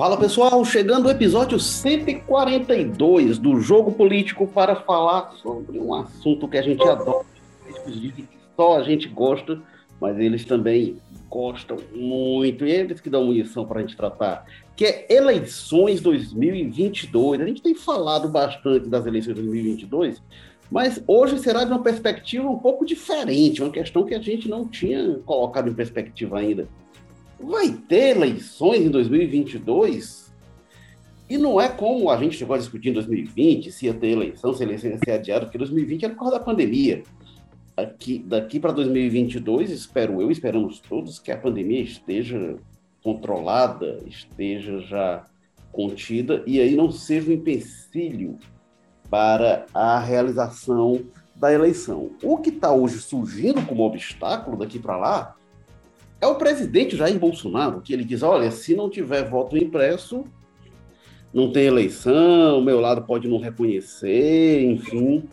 Fala pessoal, chegando o episódio 142 do Jogo Político para falar sobre um assunto que a gente adora. Só a gente gosta, mas eles também gostam muito, e eles que dão munição para a gente tratar, que é eleições 2022. A gente tem falado bastante das eleições 2022, mas hoje será de uma perspectiva um pouco diferente, uma questão que a gente não tinha colocado em perspectiva ainda. Vai ter eleições em 2022? E não é como a gente chegou a discutir em 2020, se ia ter eleição, se a eleição ia ser adiada, porque 2020 era por causa da pandemia. Aqui, daqui para 2022, espero eu, esperamos todos, que a pandemia esteja controlada, esteja já contida, e aí não seja um empecilho para a realização da eleição. O que está hoje surgindo como obstáculo daqui para lá é o presidente Jair Bolsonaro, que ele diz: olha, se não tiver voto impresso, não tem eleição, meu lado pode não reconhecer, enfim.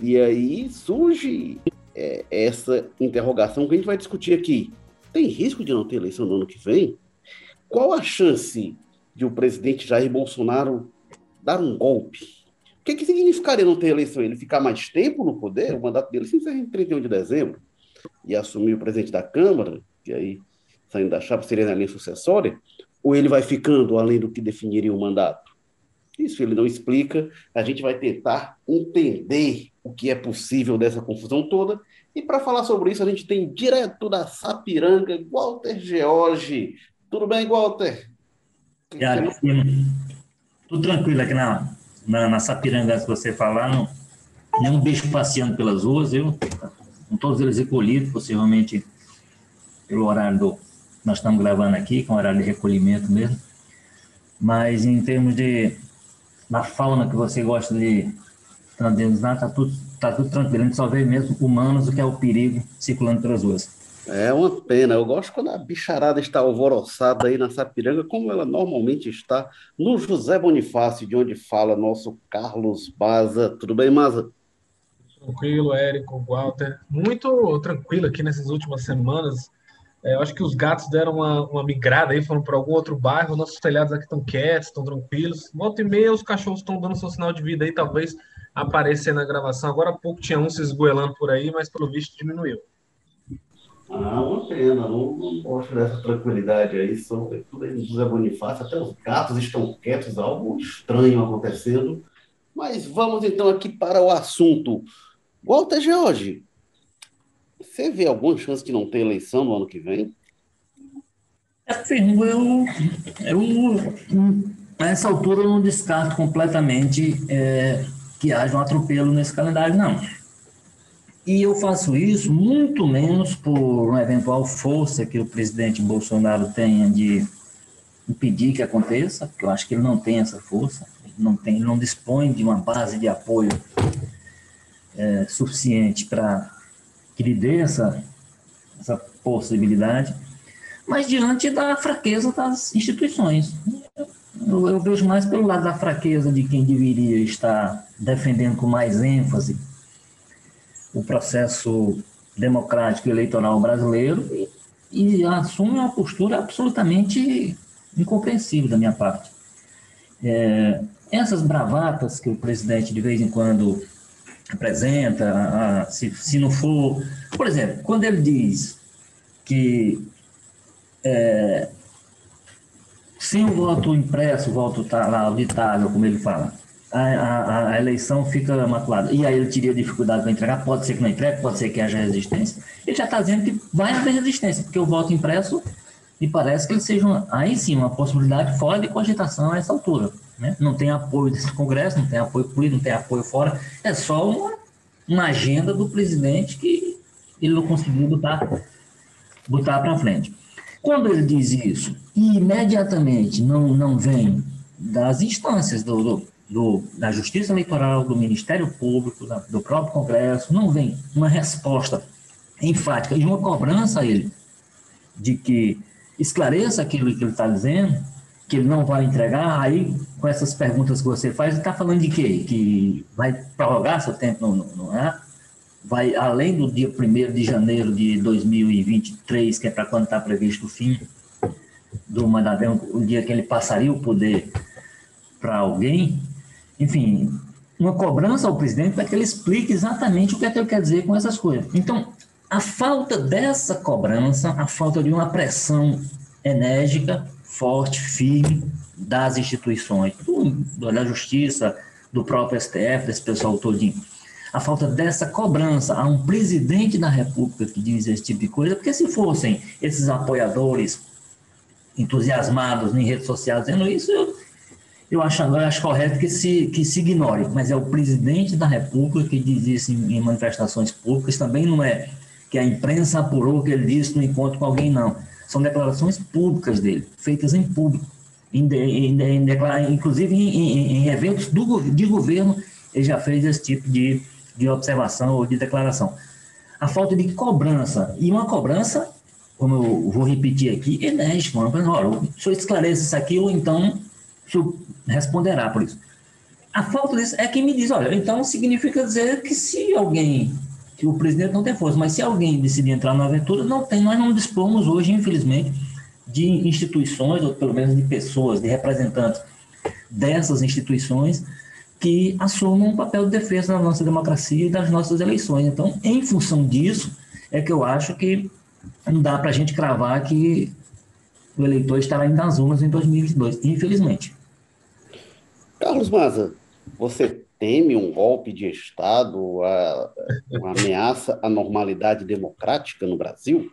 E aí surge é, essa interrogação que a gente vai discutir aqui. Tem risco de não ter eleição no ano que vem? Qual a chance de o presidente Jair Bolsonaro dar um golpe? O que, que significaria não ter eleição? Ele ficar mais tempo no poder? O mandato dele se encerra em 31 de dezembro e assumir o presidente da Câmara? Que aí, saindo da chapa, seria na linha sucessória, ou ele vai ficando além do que definiria o mandato? Isso ele não explica, a gente vai tentar entender o que é possível dessa confusão toda, e para falar sobre isso a gente tem direto da Sapiranga, Walter George. Tudo bem, Walter? Cara, tudo tranquilo aqui na, na, na Sapiranga, se você falar, não, nenhum bicho passeando pelas ruas, eu, com todos eles recolhidos, possivelmente pelo horário do nós estamos gravando aqui, com é horário de recolhimento mesmo. Mas em termos de da fauna que você gosta de transdenunciar, tá tudo, tá tudo tranquilo. A gente só vê mesmo humanos, o que é o perigo circulando pelas ruas. É uma pena. Eu gosto quando a bicharada está alvoroçada aí na Sapiranga, como ela normalmente está no José Bonifácio, de onde fala nosso Carlos Baza. Tudo bem, Maza? Tranquilo, Érico, Walter. Muito tranquilo aqui nessas últimas semanas. É, eu acho que os gatos deram uma, uma migrada aí, foram para algum outro bairro. Nossos telhados aqui estão quietos, estão tranquilos. Volta e meia, os cachorros estão dando seu sinal de vida aí, talvez aparecer na gravação. Agora há pouco tinha um se esgoelando por aí, mas pelo visto diminuiu. Ah, uma pena, não, não gosto dessa tranquilidade aí, são é tudo aí José Bonifácio, até os gatos estão quietos, algo estranho acontecendo. Mas vamos então aqui para o assunto. Walter George, você vê alguma chance de não ter eleição no ano que vem? Assim, eu, eu a essa altura eu não descarto completamente é, que haja um atropelo nesse calendário, não. E eu faço isso muito menos por uma eventual força que o presidente Bolsonaro tenha de impedir que aconteça, porque eu acho que ele não tem essa força, ele não, tem, ele não dispõe de uma base de apoio é, suficiente para que lhe dê essa, essa possibilidade, mas diante da fraqueza das instituições. Eu, eu, vejo mais pelo lado da fraqueza de quem deveria estar defendendo com mais ênfase o processo democrático eleitoral brasileiro e, e assume uma postura absolutamente incompreensível da minha parte. É, essas bravatas que o presidente de vez em quando apresenta, a, se, se não for. Por exemplo, quando ele diz que é, sem o voto impresso, o voto tá lá auditável, como ele fala, a, a, a, eleição fica maculada. E aí ele teria dificuldade para entregar, pode ser que não entregue, pode ser que haja resistência. Ele já está dizendo que vai haver resistência, porque o voto impresso me parece que ele seja, uma, aí sim, uma possibilidade fora de cogitação a essa altura. Né? Não tem apoio desse Congresso, não tem apoio político, não tem apoio fora. É só uma, uma agenda do presidente que ele não conseguiu botar, botar para frente. Quando ele diz isso, e imediatamente não, não vem das instâncias do, do, do, da Justiça Eleitoral, do Ministério Público, da, do próprio Congresso, não vem uma resposta enfática e uma cobrança a ele de que esclareça aquilo que ele está dizendo, que ele não vai entregar, aí com essas perguntas que você faz, ele está falando de quê? Que vai prorrogar seu tempo, não, não, é? Vai além do dia 1 de janeiro de 2023, que é para quando está previsto o fim. do mandato, o dia que ele passaria o poder para alguém, enfim, uma cobrança ao presidente para que ele explique exatamente o que é que ele quer dizer com essas coisas. Então, a falta dessa cobrança, a falta de uma pressão enérgica, forte, firme das instituições, do, da justiça, do próprio STF, desse pessoal todinho, a falta dessa cobrança a um presidente da República que diz esse tipo de coisa, porque se fossem esses apoiadores entusiasmados em redes sociais dizendo isso, eu, eu, acho, eu acho correto que se, que se ignore, mas é o presidente da República que diz isso em, em manifestações públicas, também não é que a imprensa apurou que ele disse no encontro com alguém, não. São declarações públicas dele, feitas em público, em, em, em, inclusive em, eventos do, de governo, ele já fez esse tipo de, de observação ou de declaração. A falta de cobrança, e uma cobrança, como eu vou repetir aqui, enérgica, olha, o senhor esclarece isso aqui, ou então o senhor responderá por isso. A falta disso é que me diz, olha, então significa dizer que se alguém que o presidente não tem força. Mas se alguém decidir entrar na aventura, não tem. Nós não dispomos hoje, infelizmente, de instituições, ou pelo menos de pessoas, de representantes dessas instituições que assumam um papel de defesa da nossa democracia e das nossas eleições. Então, em função disso, é que eu acho que não dá para a gente cravar que o eleitor estará indo nas urnas em 2022, infelizmente. Carlos Maza, você teme um golpe de Estado, uma ameaça à normalidade democrática no Brasil?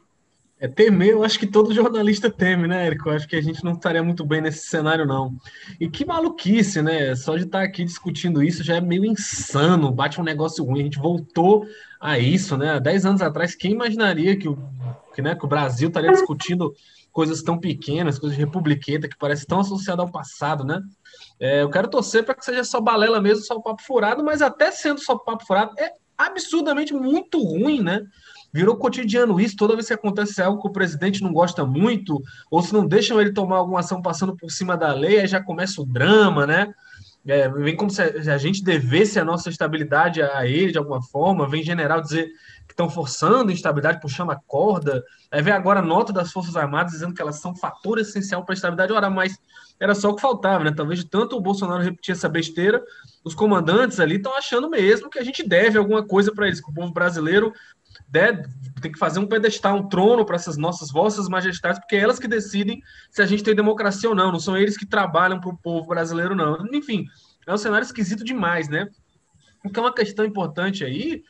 É temer, eu acho que todo jornalista teme, né, Érico? Eu acho que a gente não estaria muito bem nesse cenário, não. E que maluquice, né? Só de estar aqui discutindo isso já é meio insano, bate um negócio ruim. A gente voltou a isso, né? Há 10 anos atrás, quem imaginaria que o, que, né, que o Brasil estaria discutindo coisas tão pequenas, coisas de republiqueta, que parece tão associada ao passado, né? É, eu quero torcer para que seja só balela mesmo, só papo furado, mas até sendo só papo furado, é absurdamente muito ruim, né? Virou cotidiano isso, toda vez que acontece algo que o presidente não gosta muito, ou se não deixam ele tomar alguma ação passando por cima da lei, aí já começa o drama, né? É, vem como se a gente devesse a nossa estabilidade a ele de alguma forma, vem general dizer que estão forçando instabilidade, puxando a corda. Aí vem agora a nota das Forças Armadas dizendo que elas são fator essencial para a estabilidade. Ora, mas era só o que faltava, né? Talvez tanto o Bolsonaro repetir essa besteira, os comandantes ali estão achando mesmo que a gente deve alguma coisa para eles, que o povo brasileiro deve, tem que fazer um pedestal, um trono para essas nossas vossas majestades, porque é elas que decidem se a gente tem democracia ou não, não são eles que trabalham para o povo brasileiro, não. Enfim, é um cenário esquisito demais, né? Então, uma questão importante aí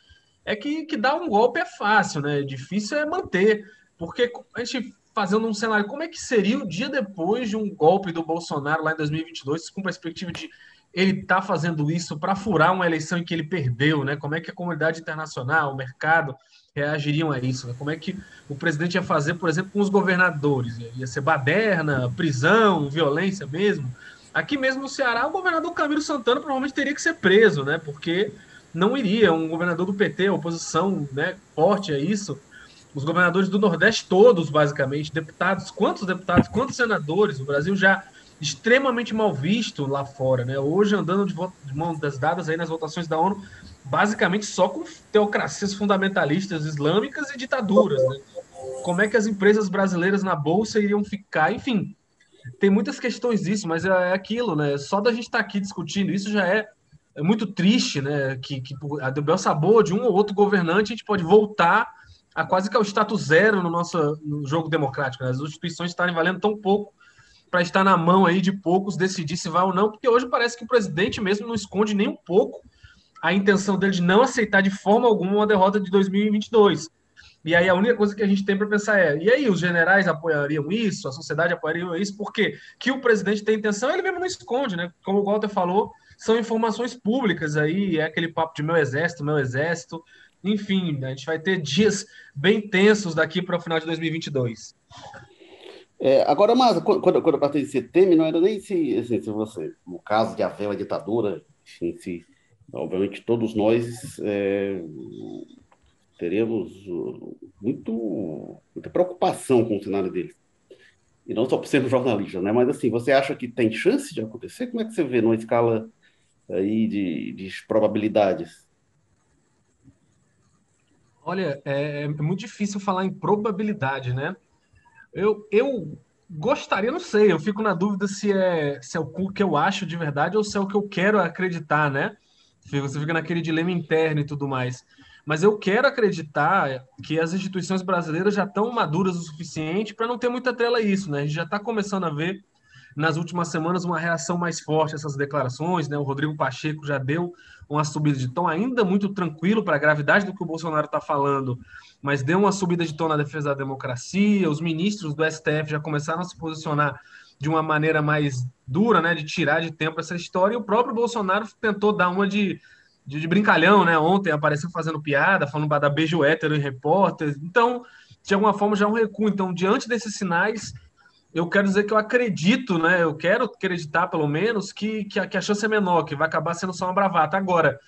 é que, que dar um golpe é fácil, né? Difícil é manter, porque a gente fazendo um cenário, como é que seria o dia depois de um golpe do Bolsonaro lá em 2022, com perspectiva de ele tá fazendo isso para furar uma eleição em que ele perdeu, né? Como é que a comunidade internacional, o mercado reagiriam a isso? Né? Como é que o presidente ia fazer, por exemplo, com os governadores? Ia ser baderna, prisão, violência mesmo? Aqui mesmo no Ceará, o governador Camilo Santana provavelmente teria que ser preso, né? Porque não iria um governador do PT, oposição, né, forte a isso, os governadores do Nordeste todos, basicamente, deputados, quantos deputados, quantos senadores, o Brasil já extremamente mal visto lá fora, né? Hoje andando de, de mãos dadas aí nas votações da ONU, basicamente só com teocracias fundamentalistas islâmicas e ditaduras, né? Como é que as empresas brasileiras na bolsa iriam ficar? Enfim, tem muitas questões disso, mas é aquilo, né? Só da gente estar tá aqui discutindo isso já é, é muito triste, né? Que, que a bel sabor de um ou outro governante a gente pode voltar a quase que ao status zero no nosso no jogo democrático. Né? As instituições estarem valendo tão pouco para estar na mão aí de poucos decidir se vai ou não, porque hoje parece que o presidente mesmo não esconde nem um pouco a intenção dele de não aceitar de forma alguma uma derrota de 2022. E aí a única coisa que a gente tem para pensar é, e aí os generais apoiariam isso, a sociedade apoiaria isso, porque que o presidente tem intenção, ele mesmo não esconde, né? Como o Walter falou, são informações públicas aí, é aquele papo de meu exército, meu exército, enfim, a gente vai ter dias bem tensos daqui para o final de 2022. É, agora, mas quando, quando eu partei de ser teme, não era nem se, assim, se você, no caso de haver uma ditadura, se, obviamente todos nós é, teremos muito, muita preocupação com o cenário deles. E não só por ser jornalista, né? Mas assim, você acha que tem chance de acontecer? Como é que você vê numa escala aí de, de probabilidades? Olha, é, é, muito difícil falar em probabilidade, né? Eu, eu gostaria, não sei, eu fico na dúvida se é, se é o que eu acho de verdade ou se é o que eu quero acreditar, né? Você fica naquele dilema interno e tudo mais. Mas eu quero acreditar que as instituições brasileiras já estão maduras o suficiente para não ter muita tela isso, né? A gente já está começando a ver nas últimas semanas uma reação mais forte a essas declarações, né? O Rodrigo Pacheco já deu uma subida de tom ainda muito tranquilo para a gravidade do que o Bolsonaro está falando, mas deu uma subida de tom na defesa da democracia. Os ministros do STF já começaram a se posicionar de uma maneira mais dura, né, de tirar de tempo essa história. E o próprio Bolsonaro tentou dar uma de, de, de brincalhão, né? Ontem apareceu fazendo piada, falando da beijo hétero em repórter. Então, de alguma forma, já é um recuo. Então, diante desses sinais, eu quero dizer que eu acredito, né? Eu quero acreditar, pelo menos, que, que, a, que a chance é menor, que vai acabar sendo só uma bravata. Agora,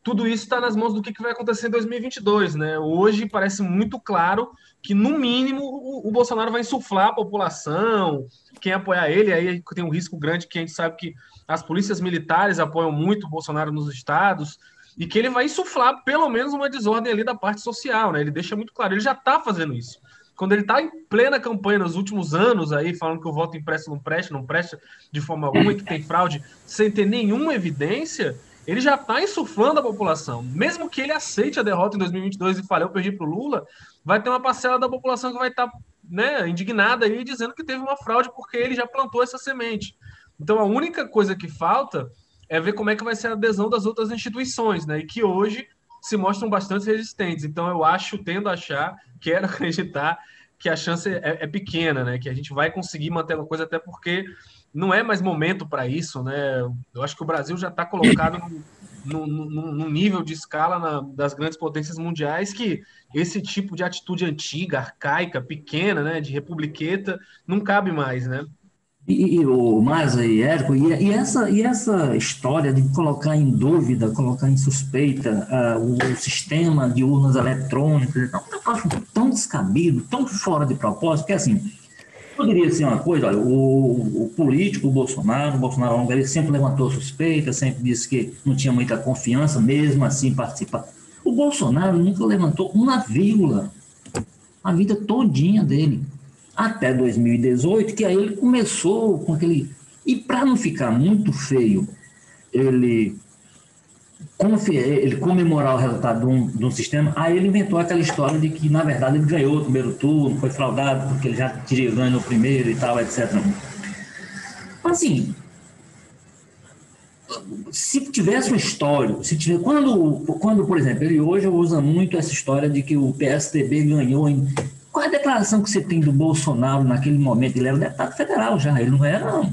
tudo isso está nas mãos do que, que vai acontecer em 2022, né? Hoje parece muito claro que, no mínimo, o, o, Bolsonaro vai insuflar a população, quem apoiar ele, aí tem um risco grande que a gente sabe que as polícias militares apoiam muito o Bolsonaro nos estados, e que ele vai insuflar pelo menos uma desordem ali da parte social, né? Ele deixa muito claro, ele já está fazendo isso. Quando ele está em plena campanha nos últimos anos aí, falando que o voto impresso não presta, não presta de forma alguma, que tem fraude, sem ter nenhuma evidência, ele já está insuflando a população. Mesmo que ele aceite a derrota em 2022 e fale, eu perdi para o Lula, vai ter uma parcela da população que vai estar tá, né, indignada aí, dizendo que teve uma fraude porque ele já plantou essa semente. Então, a única coisa que falta é ver como é que vai ser a adesão das outras instituições, né? E que hoje se mostram bastante resistentes. Então, eu acho, tendo a achar, quero acreditar que a chance é, é pequena, né? Que a gente vai conseguir manter uma coisa, até porque não é mais momento para isso, né? Eu acho que o Brasil já está colocado num, nível de escala na, das grandes potências mundiais que esse tipo de atitude antiga, arcaica, pequena, né, de republiqueta, não cabe mais, né? E, e o Maza e Érico, e, e, essa, e essa história de colocar em dúvida, colocar em suspeita uh, o, sistema de urnas eletrônicas, é um tão descabido, tão fora de propósito, que assim, Poderia ser uma coisa, olha, o, o político o Bolsonaro, o Bolsonaro ele sempre levantou suspeita, sempre disse que não tinha muita confiança, mesmo assim participar. O Bolsonaro nunca levantou uma vírgula a vida todinha dele, até 2018, que aí ele começou com aquele... E para não ficar muito feio, ele ele comemorar o resultado de um, de um, sistema, aí ele inventou aquela história de que, na verdade, ele ganhou o primeiro turno, foi fraudado porque ele já teria ganho no primeiro e tal, etc. Assim, se tivesse uma história, se tiver, quando, quando, por exemplo, ele hoje usa muito essa história de que o PSDB ganhou em. Qual a declaração que você tem do Bolsonaro naquele momento? Ele era deputado federal já, ele não era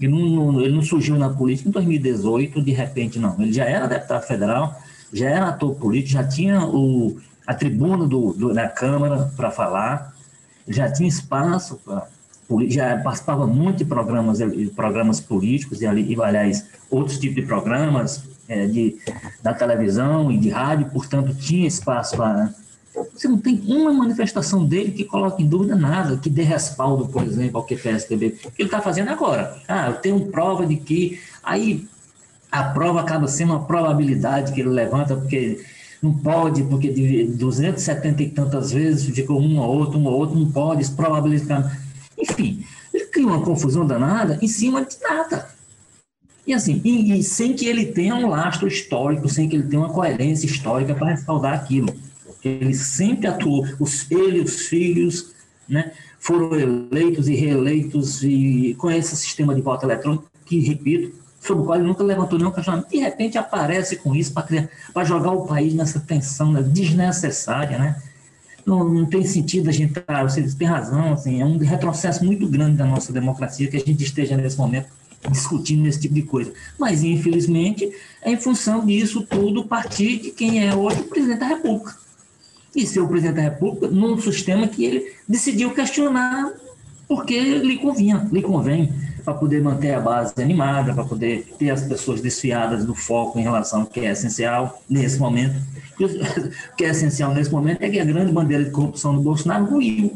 ele não, ele não surgiu na política em 2018, de repente, não. Ele já era deputado federal, já era ator político, já tinha o, a tribuna do, do da Câmara para falar, já tinha espaço, pra, já participava muito de programas, programas políticos, e, e aliás, outros tipos de programas é, de, da televisão e de rádio, portanto, tinha espaço para você não tem uma manifestação dele que coloque em dúvida nada, que dê respaldo, por exemplo, ao que PSDB. O que ele está fazendo agora? Ah, eu tenho prova de que. Aí a prova acaba sendo uma probabilidade que ele levanta, porque não pode, porque de 270 e tantas vezes ficou um ou outro, um ou outro, não pode, probabilizar. Enfim, ele cria uma confusão danada em cima de nada. E assim, e, e sem que ele tenha um lastro histórico, sem que ele tenha uma coerência histórica para respaldar aquilo. Ele sempre atuou, os, ele os filhos, né, foram eleitos e reeleitos e com esse sistema de voto eletrônico, que, repito, sobre o qual ele nunca levantou nenhum questionamento, de repente aparece com isso para jogar o país nessa tensão né, desnecessária, né? Não, não tem sentido a gente estar, tá, você tem razão, assim, é um retrocesso muito grande da nossa democracia que a gente esteja nesse momento discutindo esse tipo de coisa. Mas, infelizmente, é em função disso tudo partir de quem é hoje o presidente da República e ser o presidente da República num sistema que ele decidiu questionar porque lhe convinha, lhe convém, para poder manter a base animada, para poder ter as pessoas desfiadas do foco em relação ao que é essencial nesse momento. O que é essencial nesse momento é que a grande bandeira de corrupção do Bolsonaro ruiu,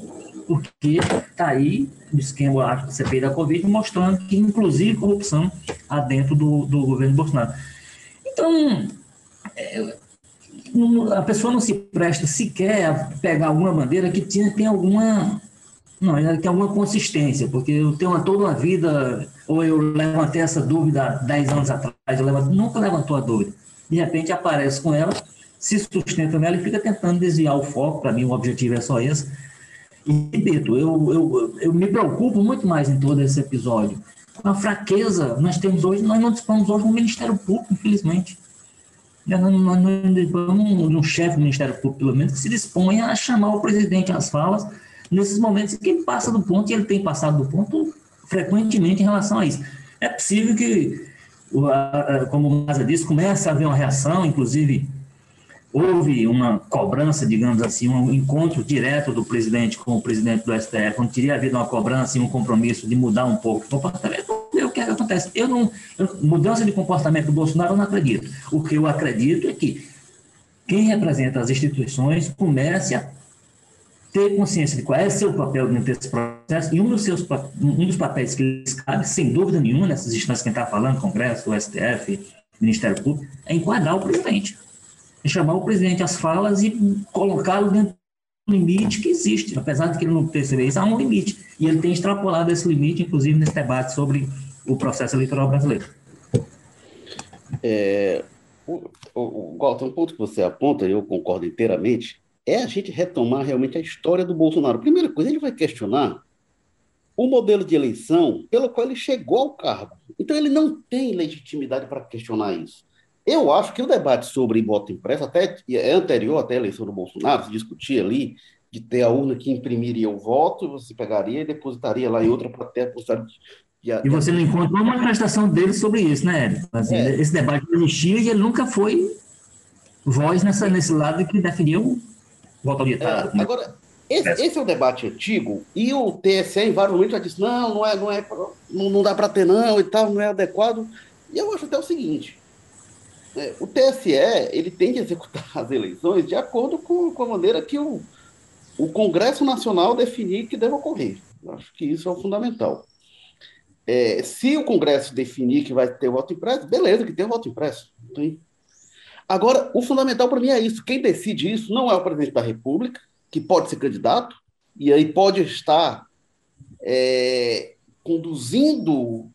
porque está aí o esquema da CPI da Covid mostrando que, inclusive, corrupção há dentro do, do governo Bolsonaro. Então, é, a pessoa não se presta sequer a pegar alguma bandeira que tenha, tem alguma Não, tem alguma consistência, porque eu tenho uma, toda uma vida, ou eu levantei essa dúvida há 10 anos atrás, eu levanto, nunca levantou a dúvida. De repente aparece com ela, se sustenta nela e fica tentando desviar o foco, para mim o objetivo é só esse. E repito, eu, eu, eu me preocupo muito mais em todo esse episódio. Com a fraqueza, nós temos hoje, nós não dispomos hoje do Ministério Público, infelizmente. Nós não dispomos de um chefe do Ministério Público, pelo menos, que se disponha a chamar o presidente às falas nesses momentos que ele passa do ponto, e ele tem passado do ponto frequentemente em relação a isso. É possível que, como o Maza disse, comece a haver uma reação, inclusive houve uma cobrança, digamos assim, um encontro direto do presidente com o presidente do STF, onde teria havido uma cobrança e um compromisso de mudar um pouco o comportamento. O que, é que acontece? Eu não, eu, mudança de comportamento do Bolsonaro eu não acredito. O que eu acredito é que quem representa as instituições comece a ter consciência de qual é seu papel dentro desse processo, e um dos, seus, um dos papéis que lhes cabe, sem dúvida nenhuma, nessas instâncias que a gente está falando, Congresso, STF, Ministério Público, é enquadrar o presidente. É chamar o presidente às falas e colocá-lo dentro do limite que existe. Apesar de que ele não perceber isso, há um limite. E ele tem extrapolado esse limite, inclusive, nesse debate sobre o processo eleitoral brasileiro. É, o, o, o, um ponto que você aponta, eu concordo inteiramente, é a gente retomar realmente a história do Bolsonaro. Primeira coisa, ele vai questionar o modelo de eleição pelo qual ele chegou ao cargo. Então, ele não tem legitimidade para questionar isso. Eu acho que o debate sobre voto impresso, até é anterior até a eleição do Bolsonaro, se discutia ali de ter a urna que imprimiria o voto, você pegaria e depositaria lá em outra plateia. E você não encontra uma manifestação dele sobre isso, né, Érico? Assim, é. Esse debate existia e ele nunca foi voz nessa, nesse lado que definiu voto autoritário. É, agora, esse, esse, é o debate antigo, e o TSE em vários momentos já disse, não, não, é, não, é, não, não dá para ter não e tal, não é adequado. E eu acho até o seguinte, é, o TSE ele tem que executar as eleições de acordo com, com a maneira que o, o Congresso Nacional definir que deve ocorrer. Eu acho que isso é o fundamental. É, se o Congresso definir que vai ter voto impresso, beleza, que tem voto impresso. Agora, o fundamental para mim é isso. Quem decide isso não é o presidente da República, que pode ser candidato, e aí pode estar é, conduzindo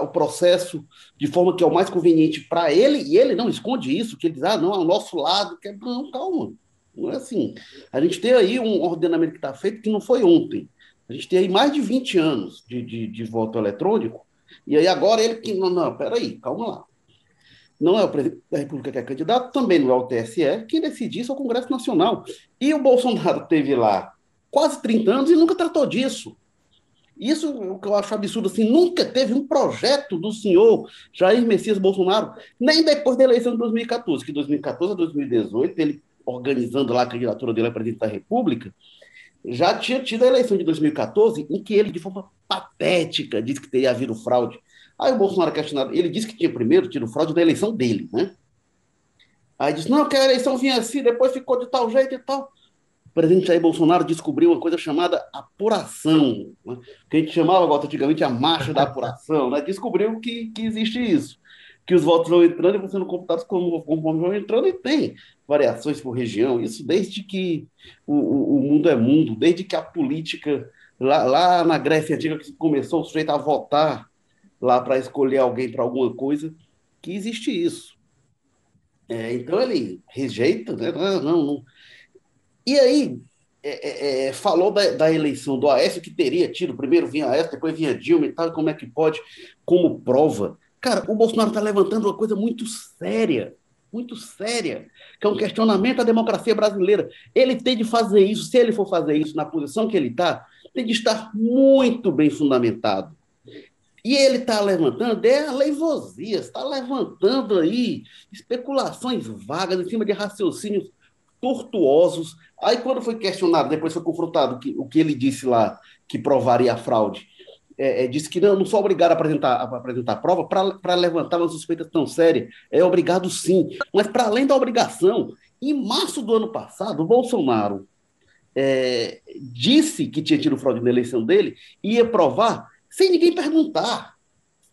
o processo de forma que é o mais conveniente para ele, e ele não esconde isso, que ele diz, ah, não, é o nosso lado. Que é... Não, calma. Não é assim. A gente tem aí um ordenamento que está feito que não foi ontem. A gente tem aí mais de 20 anos de, de, de voto eletrônico, e aí agora ele que. Não, não, peraí, calma lá não é o presidente da República que é candidato, também não é o TSE, quem decide isso é o Congresso Nacional. E o Bolsonaro teve lá quase 30 anos e nunca tratou disso. Isso o que eu acho absurdo, assim, nunca teve um projeto do senhor Jair Messias Bolsonaro, nem depois da eleição de 2014, que 2014 a 2018, ele organizando lá a candidatura dele a presidente da República, já tinha tido a eleição de 2014, em que ele, de forma patética, disse que teria havido fraude. Aí o Bolsonaro questionado, ele disse que tinha primeiro tido fraude da eleição dele, né? Aí disse, não, que a eleição vinha assim, depois ficou de tal jeito e tal. O presidente Jair Bolsonaro descobriu uma coisa chamada apuração, né? que a gente chamava agora, antigamente a marcha da apuração, né? Descobriu que, que existe isso, que os votos vão entrando e vão sendo computados como, como vão entrando e tem variações por região, isso desde que o, o, o mundo é mundo, desde que a política, lá, lá na Grécia Antiga, que começou o sujeito a votar lá para escolher alguém para alguma coisa, que existe isso. É, então ele rejeita, né? Não, não, não. E aí é, é, é, falou da, da, eleição do Aécio que teria tido, primeiro vinha Aécio, depois vinha Dilma e tal, como é que pode, como prova. Cara, o Bolsonaro está levantando uma coisa muito séria, muito séria, que é um questionamento à democracia brasileira. Ele tem de fazer isso, se ele for fazer isso na posição que ele está, tem de estar muito bem fundamentado. E ele está levantando é aleivosias, está levantando aí especulações vagas em cima de raciocínios tortuosos. Aí, quando foi questionado, depois foi confrontado que, o que ele disse lá, que provaria a fraude, é, é, disse que não, não sou obrigado a apresentar, a apresentar a prova para levantar uma suspeita tão séria. É obrigado sim. Mas, para além da obrigação, em março do ano passado, o Bolsonaro é, disse que tinha tido fraude na eleição dele e ia provar sem ninguém perguntar.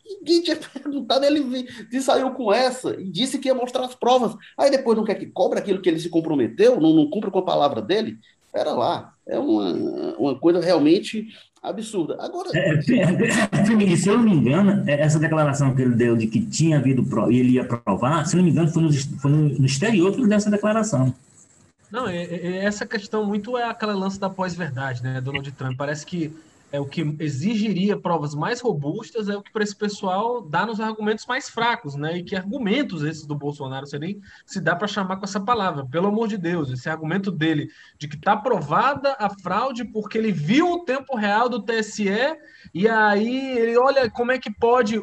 Ninguém tinha perguntado, ele saiu com essa e disse que ia mostrar as provas. Aí depois não quer que cobre aquilo que ele se comprometeu, não, não cumpre com a palavra dele. Pera lá, é uma, uma coisa realmente absurda. Agora. É, é, se eu não me engano, é, essa declaração que ele deu de que tinha havido e ele ia provar, se não me engano, foi no, foi no exterior que ele deu essa declaração. Não, é, é, essa questão muito é aquela lance da pós-verdade, né, Donald Trump? Parece que é o que exigiria provas mais robustas, é o que para esse pessoal dá nos argumentos mais fracos, né? E que argumentos esses do Bolsonaro, nem se dá para chamar com essa palavra, pelo amor de Deus, esse argumento dele de que está provada a fraude porque ele viu o tempo real do TSE e aí ele olha como é que pode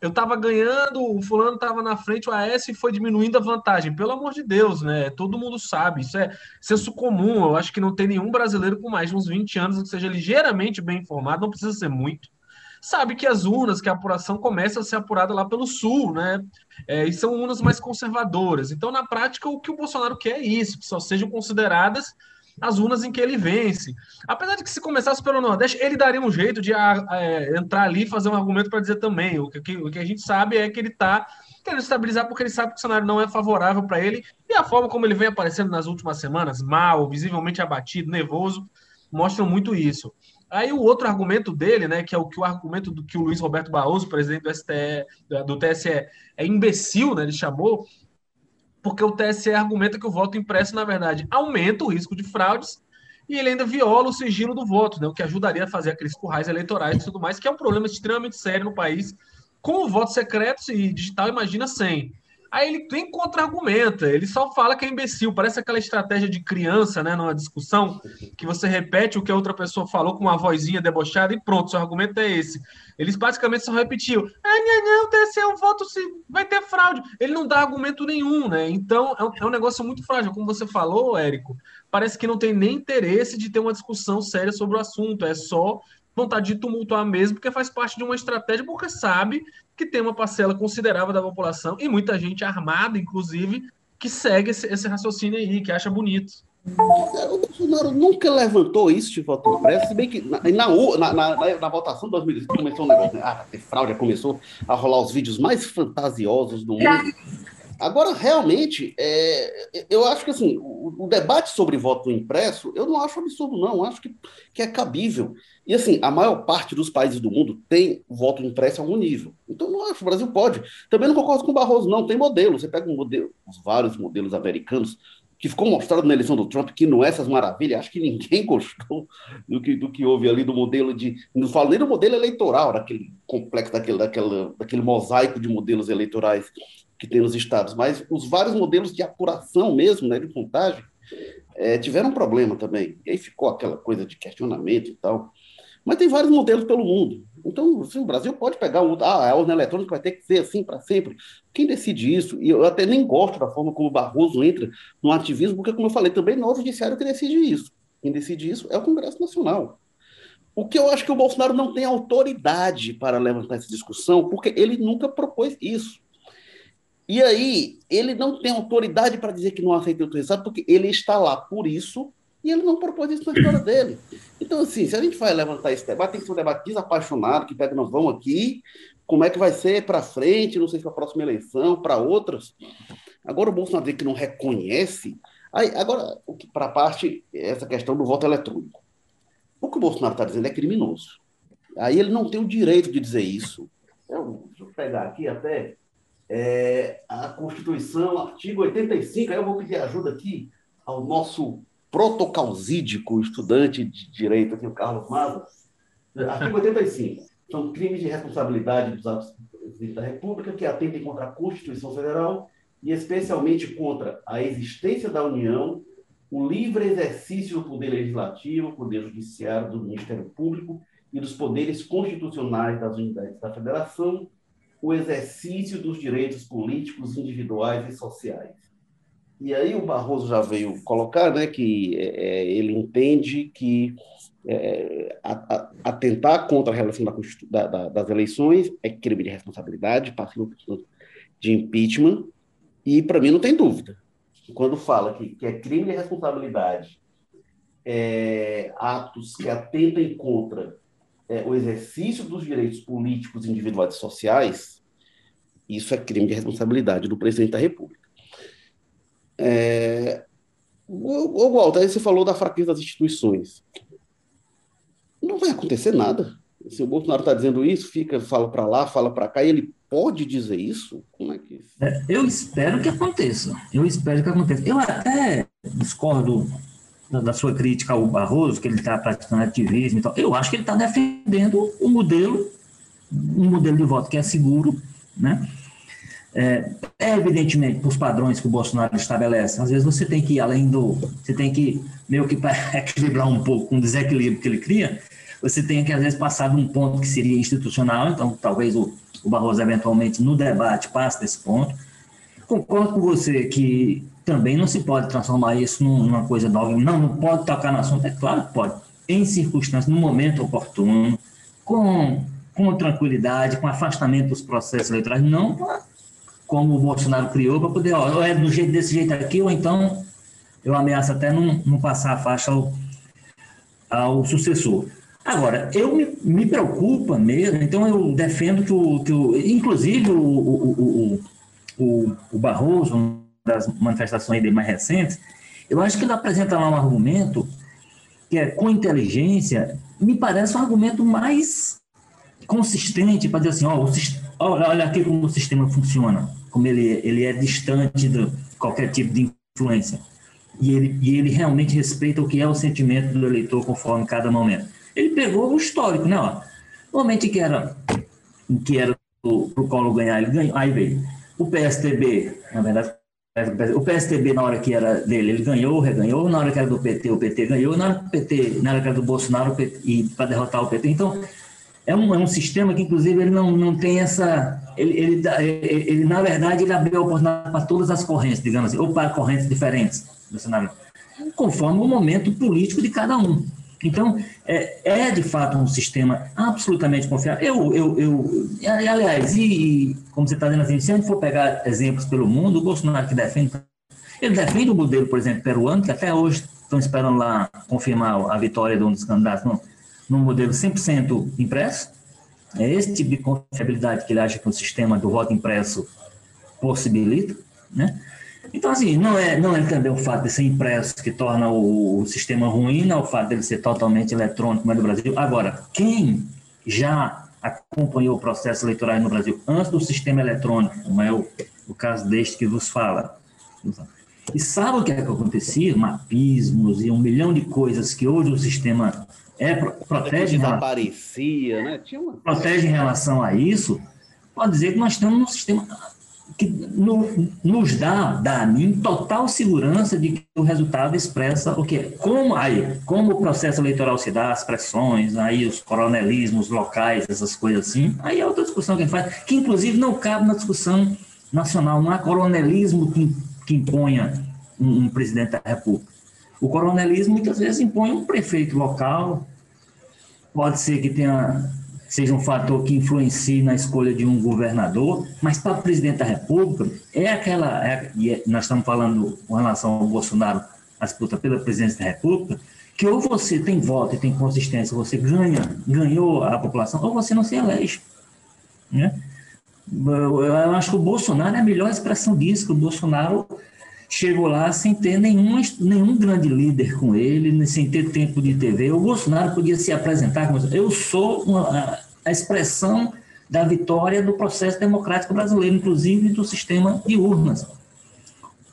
eu estava ganhando, o fulano estava na frente, o AS foi diminuindo a vantagem. Pelo amor de Deus, né? Todo mundo sabe, isso é senso comum. Eu acho que não tem nenhum brasileiro com mais de uns 20 anos que seja ligeiramente bem informado, não precisa ser muito. Sabe que as urnas, que a apuração começa a ser apurada lá pelo sul, né? É, e são urnas mais conservadoras. Então, na prática, o que o Bolsonaro quer é isso, que só sejam consideradas as urnas em que ele vence. Apesar de que se começasse pelo Nordeste, ele daria um jeito de ah, é, entrar ali e fazer um argumento para dizer também. O que, o que a gente sabe é que ele está querendo estabilizar porque ele sabe que o cenário não é favorável para ele e a forma como ele vem aparecendo nas últimas semanas, mal, visivelmente abatido, nervoso, mostram muito isso. Aí o outro argumento dele, né, que é o que o argumento do que o Luiz Roberto Barroso, presidente do, STE, do TSE, é imbecil, né, ele chamou, porque o TSE argumenta que o voto impresso, na verdade, aumenta o risco de fraudes e ele ainda viola o sigilo do voto, né, o que ajudaria a fazer aqueles currais eleitorais e tudo mais, que é um problema extremamente sério no país. Com o voto secreto e digital, imagina sem. Aí ele tem contra-argumenta, ele só fala que é imbecil. Parece aquela estratégia de criança, né, numa discussão, que você repete o que a outra pessoa falou com uma vozinha debochada e pronto, seu argumento é esse. Eles basicamente só repetiu: ah, não, não, TSE, o voto se vai ter fraude. Ele não dá argumento nenhum, né? Então é um, é um negócio muito frágil. Como você falou, Érico, parece que não tem nem interesse de ter uma discussão séria sobre o assunto, é só vontade de tumultuar mesmo, porque faz parte de uma estratégia, porque sabe que tem uma parcela considerável da população e muita gente armada, inclusive, que segue esse, esse raciocínio aí, que acha bonito. O Bolsonaro nunca levantou isso de voto impresso, se bem que na, na, na, na votação de 2018 começou um negócio, né? ah, ter fraude, começou a rolar os vídeos mais fantasiosos do mundo. Agora, realmente, é, eu acho que assim, o, o, debate sobre voto impresso, eu não acho absurdo, não, eu acho que, que é cabível. E assim, a maior parte dos países do mundo tem voto impresso a algum nível. Então, não acho, o Brasil pode. Também não concordo com o Barroso, não, tem modelo. Você pega um modelo, os vários modelos americanos, que ficou mostrado na eleição do Trump que não é essas maravilhas, acho que ninguém gostou do que, do que houve ali do modelo de. Não falo nem do modelo eleitoral, daquele complexo, daquele, daquele, daquele mosaico de modelos eleitorais que tem nos estados, mas os vários modelos de apuração mesmo, né, de contagem, é, tiveram um problema também. E aí ficou aquela coisa de questionamento e tal. Mas tem vários modelos pelo mundo. Então, assim, o Brasil pode pegar um. Ah, a urna eletrônica vai ter que ser assim para sempre. Quem decide isso? E eu até nem gosto da forma como o Barroso entra no ativismo, porque, como eu falei, também não é o Judiciário que decide isso. Quem decide isso é o Congresso Nacional. O que eu acho que o Bolsonaro não tem autoridade para levantar essa discussão, porque ele nunca propôs isso. E aí, ele não tem autoridade para dizer que não aceita o resultado, porque ele está lá por isso e ele não propôs isso na história dele. Então, assim, se a gente vai levantar esse debate, tem que ser um debate desapaixonado, que pega, nós vamos aqui, como é que vai ser para frente, não sei se para a próxima eleição, para outras. Agora, o Bolsonaro que não reconhece. Aí, agora, para a parte, essa questão do voto eletrônico. O que o Bolsonaro está dizendo é criminoso. Aí ele não tem o direito de dizer isso. Eu, deixa eu pegar aqui até é, a Constituição, artigo 85, aí eu vou pedir ajuda aqui ao nosso protocausídico estudante de direito aqui, o Carlos Maza. Artigo 85. São crimes de responsabilidade dos atos da República que atentem contra a Constituição Federal e especialmente contra a existência da União, o livre exercício do poder legislativo, poder judiciário, do Ministério Público e dos poderes constitucionais das unidades da Federação, o exercício dos direitos políticos individuais e sociais. E aí o Barroso já veio colocar né, que é, é ele entende que é, atentar contra a relação da, da, das eleições é crime de responsabilidade, passivo de impeachment, e para mim não tem dúvida. Quando fala que, que é crime de responsabilidade é, atos que atentem contra é, o exercício dos direitos políticos, individuais e sociais, isso é crime de responsabilidade do presidente da República. É, Ô, Walter, aí você falou da fraqueza das instituições. Não vai acontecer nada. Se o Bolsonaro está dizendo isso, fica, fala para lá, fala para cá, e ele pode dizer isso? Como é que. É, eu espero que aconteça. Eu espero que aconteça. Eu até discordo da sua crítica ao Barroso, que ele está praticando ativismo e tal. Eu acho que ele está defendendo o modelo, um modelo de voto que é seguro, né? É, é evidentemente os padrões que o Bolsonaro estabelece. Às vezes você tem que ir além do. Você tem que, meio que para equilibrar um pouco o desequilíbrio que ele cria, você tem que, às vezes, passar de um ponto que seria institucional, então talvez o, o Barroso, eventualmente, no debate, passe desse ponto. Concordo com você que também não se pode transformar isso numa coisa nova. Não, não pode tocar no assunto. É claro que pode. Em circunstâncias, no momento oportuno, com, com tranquilidade, com afastamento dos processos eleitorais, não como o Bolsonaro criou, para poder, ó, é do jeito, desse jeito aqui, ou então eu ameaço até não, não passar a faixa ao, ao sucessor. Agora, eu me, me preocupa mesmo, então eu defendo que o, que o inclusive o, o, o, o Barroso, das manifestações dele mais recentes, eu acho que ele apresenta lá um argumento que é com inteligência, me parece um argumento mais consistente para dizer assim, ó, olha, olha aqui como o sistema funciona, como ele, ele é distante de qualquer tipo de influência. E ele, e ele realmente respeita o que é o sentimento do eleitor conforme cada momento. Ele pegou o histórico, né? Ó. No momento que era, que era para o Collor ganhar, ele ganhou. Aí veio o PSTB, na verdade, o PSTB, na hora que era dele, ele ganhou, reganhou. Na hora que era do PT, o PT ganhou. Na hora, que, PT, na hora que era do Bolsonaro, e para derrotar o PT. Então, é um, é um sistema que, inclusive, ele não, não tem essa. Ele, ele, ele, ele na verdade, ele abriu a oportunidade para todas as correntes, digamos assim, ou para correntes diferentes do cenário, conforme o momento político de cada um. Então, é, é, de fato um sistema absolutamente confiável. Eu, eu, eu aliás, e, como você está dizendo assim, se a gente for pegar exemplos pelo mundo, o Bolsonaro que defende, ele defende o modelo, por exemplo, peruano, que até hoje estão esperando lá confirmar a vitória de um dos candidatos no, no modelo 100% impresso. É esse tipo de confiabilidade que ele acha que o sistema do voto impresso possibilita, né? Então, assim, não é, não é também o fato de ser impresso que torna o, o sistema ruim, não é o fato dele ser totalmente eletrônico, mas no Brasil. Agora, quem já acompanhou o processo eleitoral no Brasil antes do sistema eletrônico, como é o, o caso deste que vos fala, e sabe o que, é que acontecia? Mapismos e um milhão de coisas que hoje o sistema é, protege. Desaparecia, né? Tinha uma... Protege em relação a isso, pode dizer que nós estamos num sistema que no, nos dá, dá a mim, total segurança de que o resultado expressa o quê? Como, aí, como o processo eleitoral se dá, as pressões, aí os coronelismos locais, essas coisas assim, aí é outra discussão que a gente faz, que inclusive não cabe na discussão nacional, não há coronelismo que, que imponha um, um presidente da república. O coronelismo muitas vezes impõe um prefeito local, pode ser que tenha seja um fator que influencie na escolha de um governador, mas para o presidente da República, é aquela. É, e é, nós estamos falando com relação ao Bolsonaro, a disputa pela presidência da República, que ou você tem voto e tem consistência, você ganha, ganhou a população, ou você não se elege. Né? Eu, eu acho que o Bolsonaro é a melhor expressão disso, que o Bolsonaro chegou lá sem ter nenhum, nenhum grande líder com ele, sem ter tempo de TV. O Bolsonaro podia se apresentar como eu sou uma, a expressão da vitória do processo democrático brasileiro, inclusive do sistema de urnas.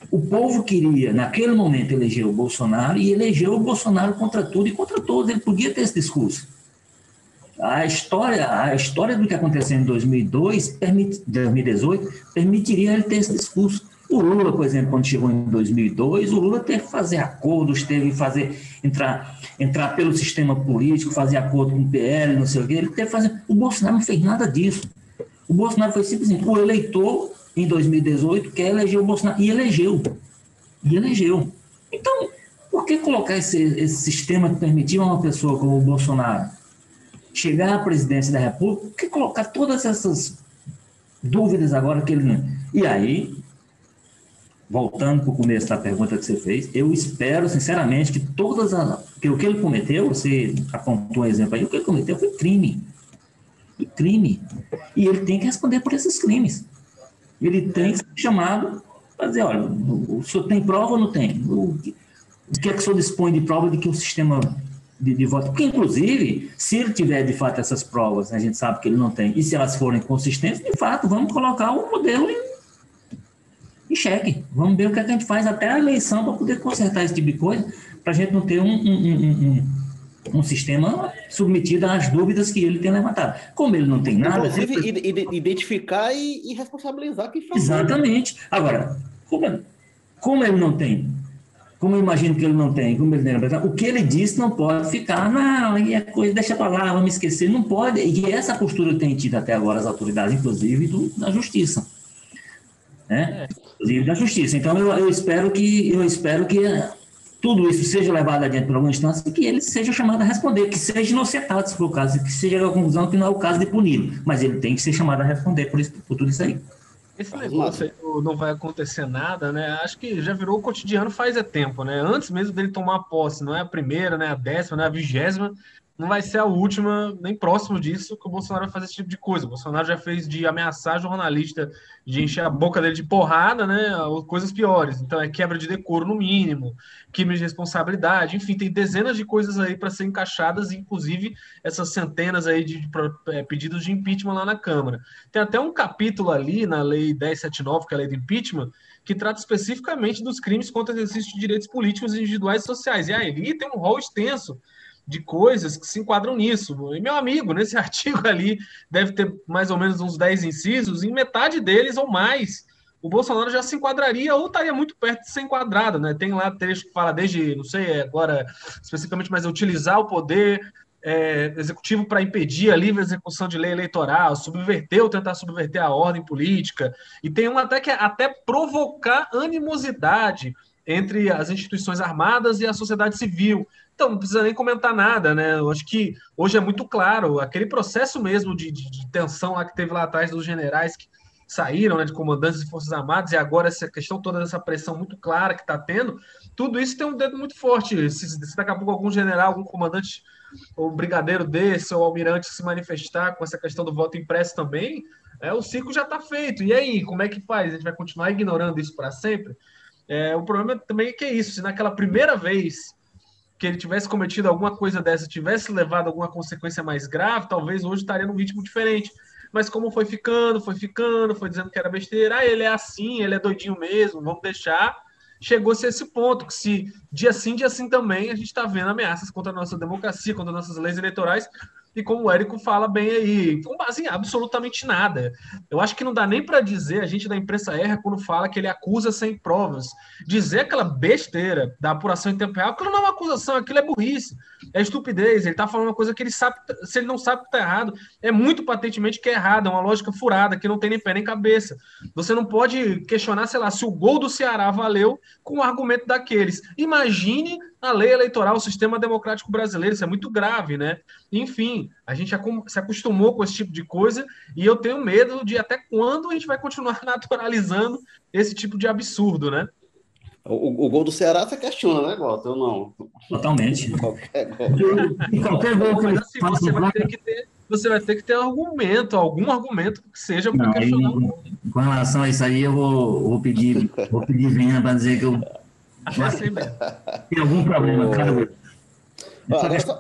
O povo queria, naquele momento, eleger o Bolsonaro e elegeu o Bolsonaro contra tudo e contra todos. Ele podia ter esse discurso. A história, a história do que aconteceu em 2002, permite, 2018, permitiria ele ter esse discurso. O Lula, por exemplo, quando chegou em 2002, o Lula teve que fazer acordos, teve que fazer, entrar, entrar pelo sistema político, fazer acordo com o PL, não sei o quê. Ele teve que fazer. O Bolsonaro não fez nada disso. O Bolsonaro foi simplesmente o eleitor, em 2018, quer eleger o Bolsonaro. E elegeu. E elegeu. Então, por que colocar esse, esse sistema que permitia uma pessoa como o Bolsonaro chegar à presidência da República? Por que colocar todas essas dúvidas agora que ele não. E aí, voltando para o começo da pergunta que você fez, eu espero, sinceramente, que todas as. que o que ele cometeu, você apontou um exemplo aí, o que ele cometeu foi crime. Foi crime. E ele tem que responder por esses crimes. Ele tem que ser chamado para dizer: olha, o senhor tem prova ou não tem? O, o que é que o senhor dispõe de prova de que o sistema de, de, voto? Porque, inclusive, se ele tiver de fato essas provas, né, a gente sabe que ele não tem, e se elas forem consistentes, de fato, vamos colocar o modelo em, em xeque. Vamos ver o que, é que a gente faz até a eleição para poder consertar esse tipo de coisa, para a gente não ter um, um, um, um, sistema submetido às dúvidas que ele tem levantado. Como ele não tem nada. Inclusive, identificar e, e responsabilizar quem faz. Exatamente. Agora, como, como ele não tem como eu imagino que ele não tem, como ele tem o que ele disse não pode ficar, não, e a coisa, deixa para lá, vamos esquecer, não pode, e essa postura tem tido até agora as autoridades, inclusive do, da justiça, né? Inclusive da justiça. Então eu, eu espero que eu espero que tudo isso seja levado adiante por alguma instância e que ele seja chamado a responder, que seja inocentado, se for o caso, que seja a conclusão que não é o caso de puni-lo, mas ele tem que ser chamado a responder por, isso, por tudo isso aí. Esse negócio aí não vai acontecer nada, né? Acho que já virou cotidiano faz é tempo, né? Antes mesmo dele tomar posse, não é a primeira, né? A décima, né? A vigésima, não vai ser a última, nem próximo disso, que o Bolsonaro vai fazer esse tipo de coisa. O Bolsonaro já fez de ameaçar jornalista, de encher a boca dele de porrada, né? Coisas piores. Então é quebra de decoro no mínimo, crime de responsabilidade, enfim, tem dezenas de coisas aí para ser encaixadas, inclusive essas centenas aí de, de, de é, pedidos de impeachment lá na Câmara. Tem até um capítulo ali na Lei 1079, que é a lei do impeachment, que trata especificamente dos crimes contra o exercício de direitos políticos individuais e sociais. E aí tem um rol extenso de coisas que se enquadram nisso. E meu amigo, nesse artigo ali, deve ter mais ou menos uns 10 incisos, em metade deles ou mais, o Bolsonaro já se enquadraria ou estaria muito perto de ser enquadrado, né? Tem lá trecho que fala desde, não sei agora especificamente, mas é utilizar o poder é, executivo para impedir a livre execução de lei eleitoral, subverter ou tentar subverter a ordem política, e tem um até que é até provocar animosidade entre as instituições armadas e a sociedade civil. Então, não precisa nem comentar nada, né? Eu acho que hoje é muito claro, aquele processo mesmo de, de, de tensão lá que teve lá atrás dos generais que saíram, né, de comandantes de Forças Armadas, e agora essa questão toda dessa pressão muito clara que está tendo, tudo isso tem um dedo muito forte. Se, se daqui a pouco algum general, algum comandante, ou brigadeiro desse, ou almirante se manifestar com essa questão do voto impresso também, é, o ciclo já está feito. E aí, como é que faz? A gente vai continuar ignorando isso para sempre? É, o problema também é que é isso, se naquela primeira vez que ele tivesse cometido alguma coisa dessa, tivesse levado alguma consequência mais grave, talvez hoje estaria num ritmo diferente. Mas como foi ficando, foi ficando, foi dizendo que era besteira, ah, ele é assim, ele é doidinho mesmo, vamos deixar. Chegou-se a esse ponto, que se dia sim, dia sim também, a gente está vendo ameaças contra a nossa democracia, contra nossas leis eleitorais, e como o Érico fala bem aí, com base em absolutamente nada. Eu acho que não dá nem para dizer, a gente da imprensa erra quando fala que ele acusa sem provas. Dizer aquela besteira da apuração em tempo real, aquilo não é uma acusação, aquilo é burrice, é estupidez. Ele está falando uma coisa que ele sabe, se ele não sabe que está errado, é muito patentemente que é errado, é uma lógica furada, que não tem nem pé nem cabeça. Você não pode questionar, sei lá, se o gol do Ceará valeu com um argumento daqueles. Imagine a lei eleitoral, o sistema democrático brasileiro, isso é muito grave, né? Enfim, a gente se acostumou com esse tipo de coisa e eu tenho medo de até quando a gente vai continuar naturalizando esse tipo de absurdo, né? O, o gol do Ceará você questiona, né, Gota? Eu não. Totalmente. qualquer gol. qualquer gol que Mas assim, você vai ter que ter você vai ter que ter argumento, algum argumento que seja para questionar. Aí, com relação a isso aí, eu vou, vou pedir, vou pedir venha para dizer que eu assim mesmo. Tem algum problema, cara? Ah, só,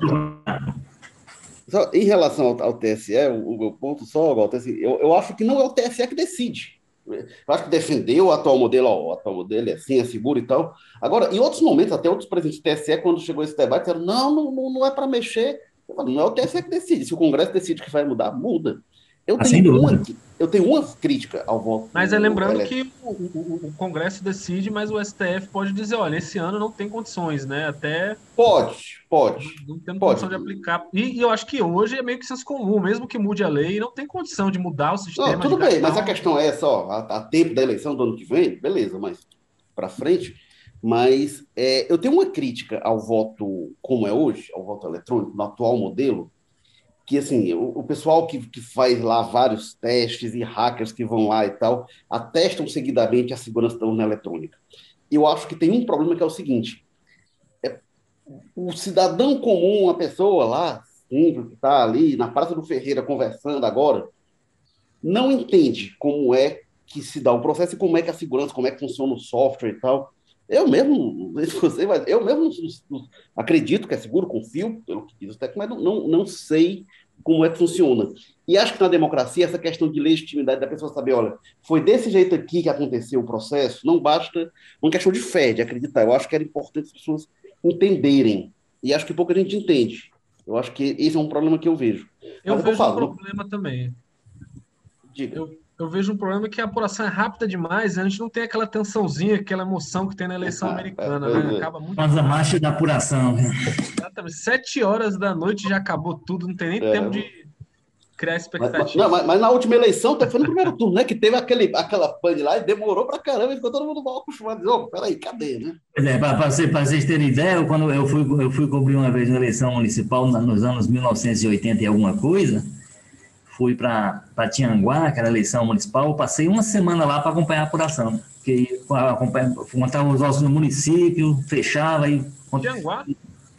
só, em relação ao, ao TSE, o, o, ponto só, Walter, assim, eu, eu acho que não é o TSE que decide. Eu acho que defendeu o atual modelo, ó, o atual modelo é assim, é seguro e tal. Agora, em outros momentos, até outros presidentes do TSE, quando chegou esse debate, disseram: não, não, não é para mexer. Falo, não é o TSE que decide. Se o Congresso decide que vai mudar, muda. Eu, ah, tenho uma, eu tenho uma crítica ao voto. Mas é lembrando que o, o, o, Congresso decide, mas o STF pode dizer, olha, esse ano não tem condições, né? Até. Pode, pode. Não tem condição de aplicar. E, e, eu acho que hoje é meio que senso comum, mesmo que mude a lei, não tem condição de mudar o sistema. Não, tudo bem, mas a questão é só, a, a, tempo da eleição do ano que vem, beleza, mas para frente. Mas é, eu tenho uma crítica ao voto como é hoje, ao voto eletrônico, no atual modelo, que assim, o, o, pessoal que, que faz lá vários testes e hackers que vão lá e tal, atestam seguidamente a segurança da urna eletrônica. Eu acho que tem um problema que é o seguinte: é, o cidadão comum, a pessoa lá, simples, que está ali na Praça do Ferreira conversando agora, não entende como é que se dá o processo e como é que a segurança, como é que funciona o software e tal. Eu mesmo, você vai, eu mesmo acredito que é seguro, confio pelo que diz o técnico, mas não, não, não sei como é que funciona. E acho que na democracia, essa questão de legitimidade da pessoa saber, olha, foi desse jeito aqui que aconteceu o processo, não basta uma questão de fé, de acreditar. Eu acho que era importante as pessoas entenderem. E acho que pouca gente entende. Eu acho que esse é um problema que eu vejo. Eu Mas vejo eu falo, um problema também. Diga. Eu, eu vejo um problema que a apuração é rápida demais, a gente não tem aquela tensãozinha, aquela emoção que tem na eleição americana, né? É. Acaba muito. Faz a marcha da apuração. Né? Exatamente. Sete horas da noite já acabou tudo, não tem nem é. tempo de criar expectativa. Mas, não, mas, mas, na última eleição foi no primeiro turno, né? Que teve aquele, aquela pane lá e demorou pra caramba, e ficou todo mundo mal acostumado. Oh, peraí, cadê, né? É, para vocês terem ideia, quando eu fui, eu fui cobrir uma vez uma eleição municipal nos anos 1980 e alguma coisa fui para Tianguá, que era a eleição municipal, passei uma semana lá para acompanhar a apuração. Porque contava os votos no município, fechava e. Tianguá?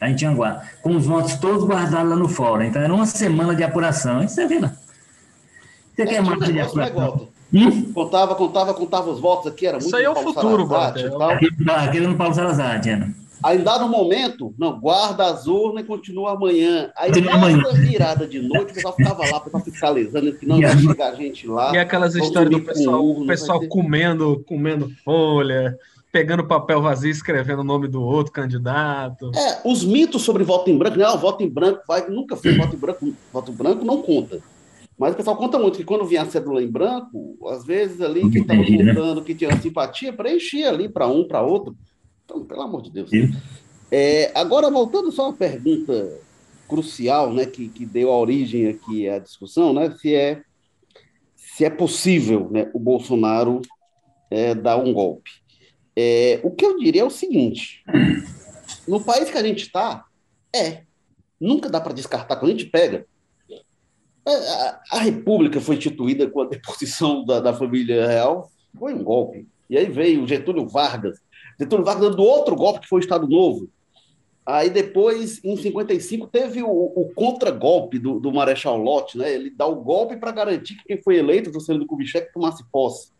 Em Tianguá. Com os votos todos guardados lá no fórum. Então era uma semana de apuração. Isso é verdade. Você é, quer mais de apuração? Hum? Contava, contava, contava os votos aqui, era muito Isso aí é o futuro, Walter. Aquele no Paulo Salazar, Diana. Aí, dado momento, não, guarda as urnas e continua amanhã. Aí, cada virada de noite, o pessoal ficava lá, o pessoal fiscalizando, que não vai chegar gente lá. E aquelas histórias do pessoal, urna, pessoal comendo, comendo folha, pegando papel vazio, escrevendo o nome do outro candidato. É, os mitos sobre voto em branco, não, voto em branco vai, nunca foi voto em branco, voto branco não conta. Mas o pessoal conta muito que quando vinha a cédula em branco, às vezes ali quem estava né? contando que tinha simpatia, preenchia ali para um, para outro. Então, pelo amor de Deus. É, agora, voltando só uma pergunta crucial, né, que, que deu a origem aqui à discussão, né, se é, se é possível né, o Bolsonaro é, dar um golpe. É, o que eu diria é o seguinte: no país que a gente está, é. Nunca dá para descartar. Quando a gente pega. É, a, a, República foi instituída com a deposição da, da família real, foi um golpe. E aí veio Getúlio Vargas, Getúlio Vargas dando outro golpe, que foi o Estado Novo. Aí depois, em 55, teve o, o contragolpe do, do Marechal Lott, né? Ele dá o golpe para garantir que quem foi eleito, Juscelino Kubitschek, tomasse posse.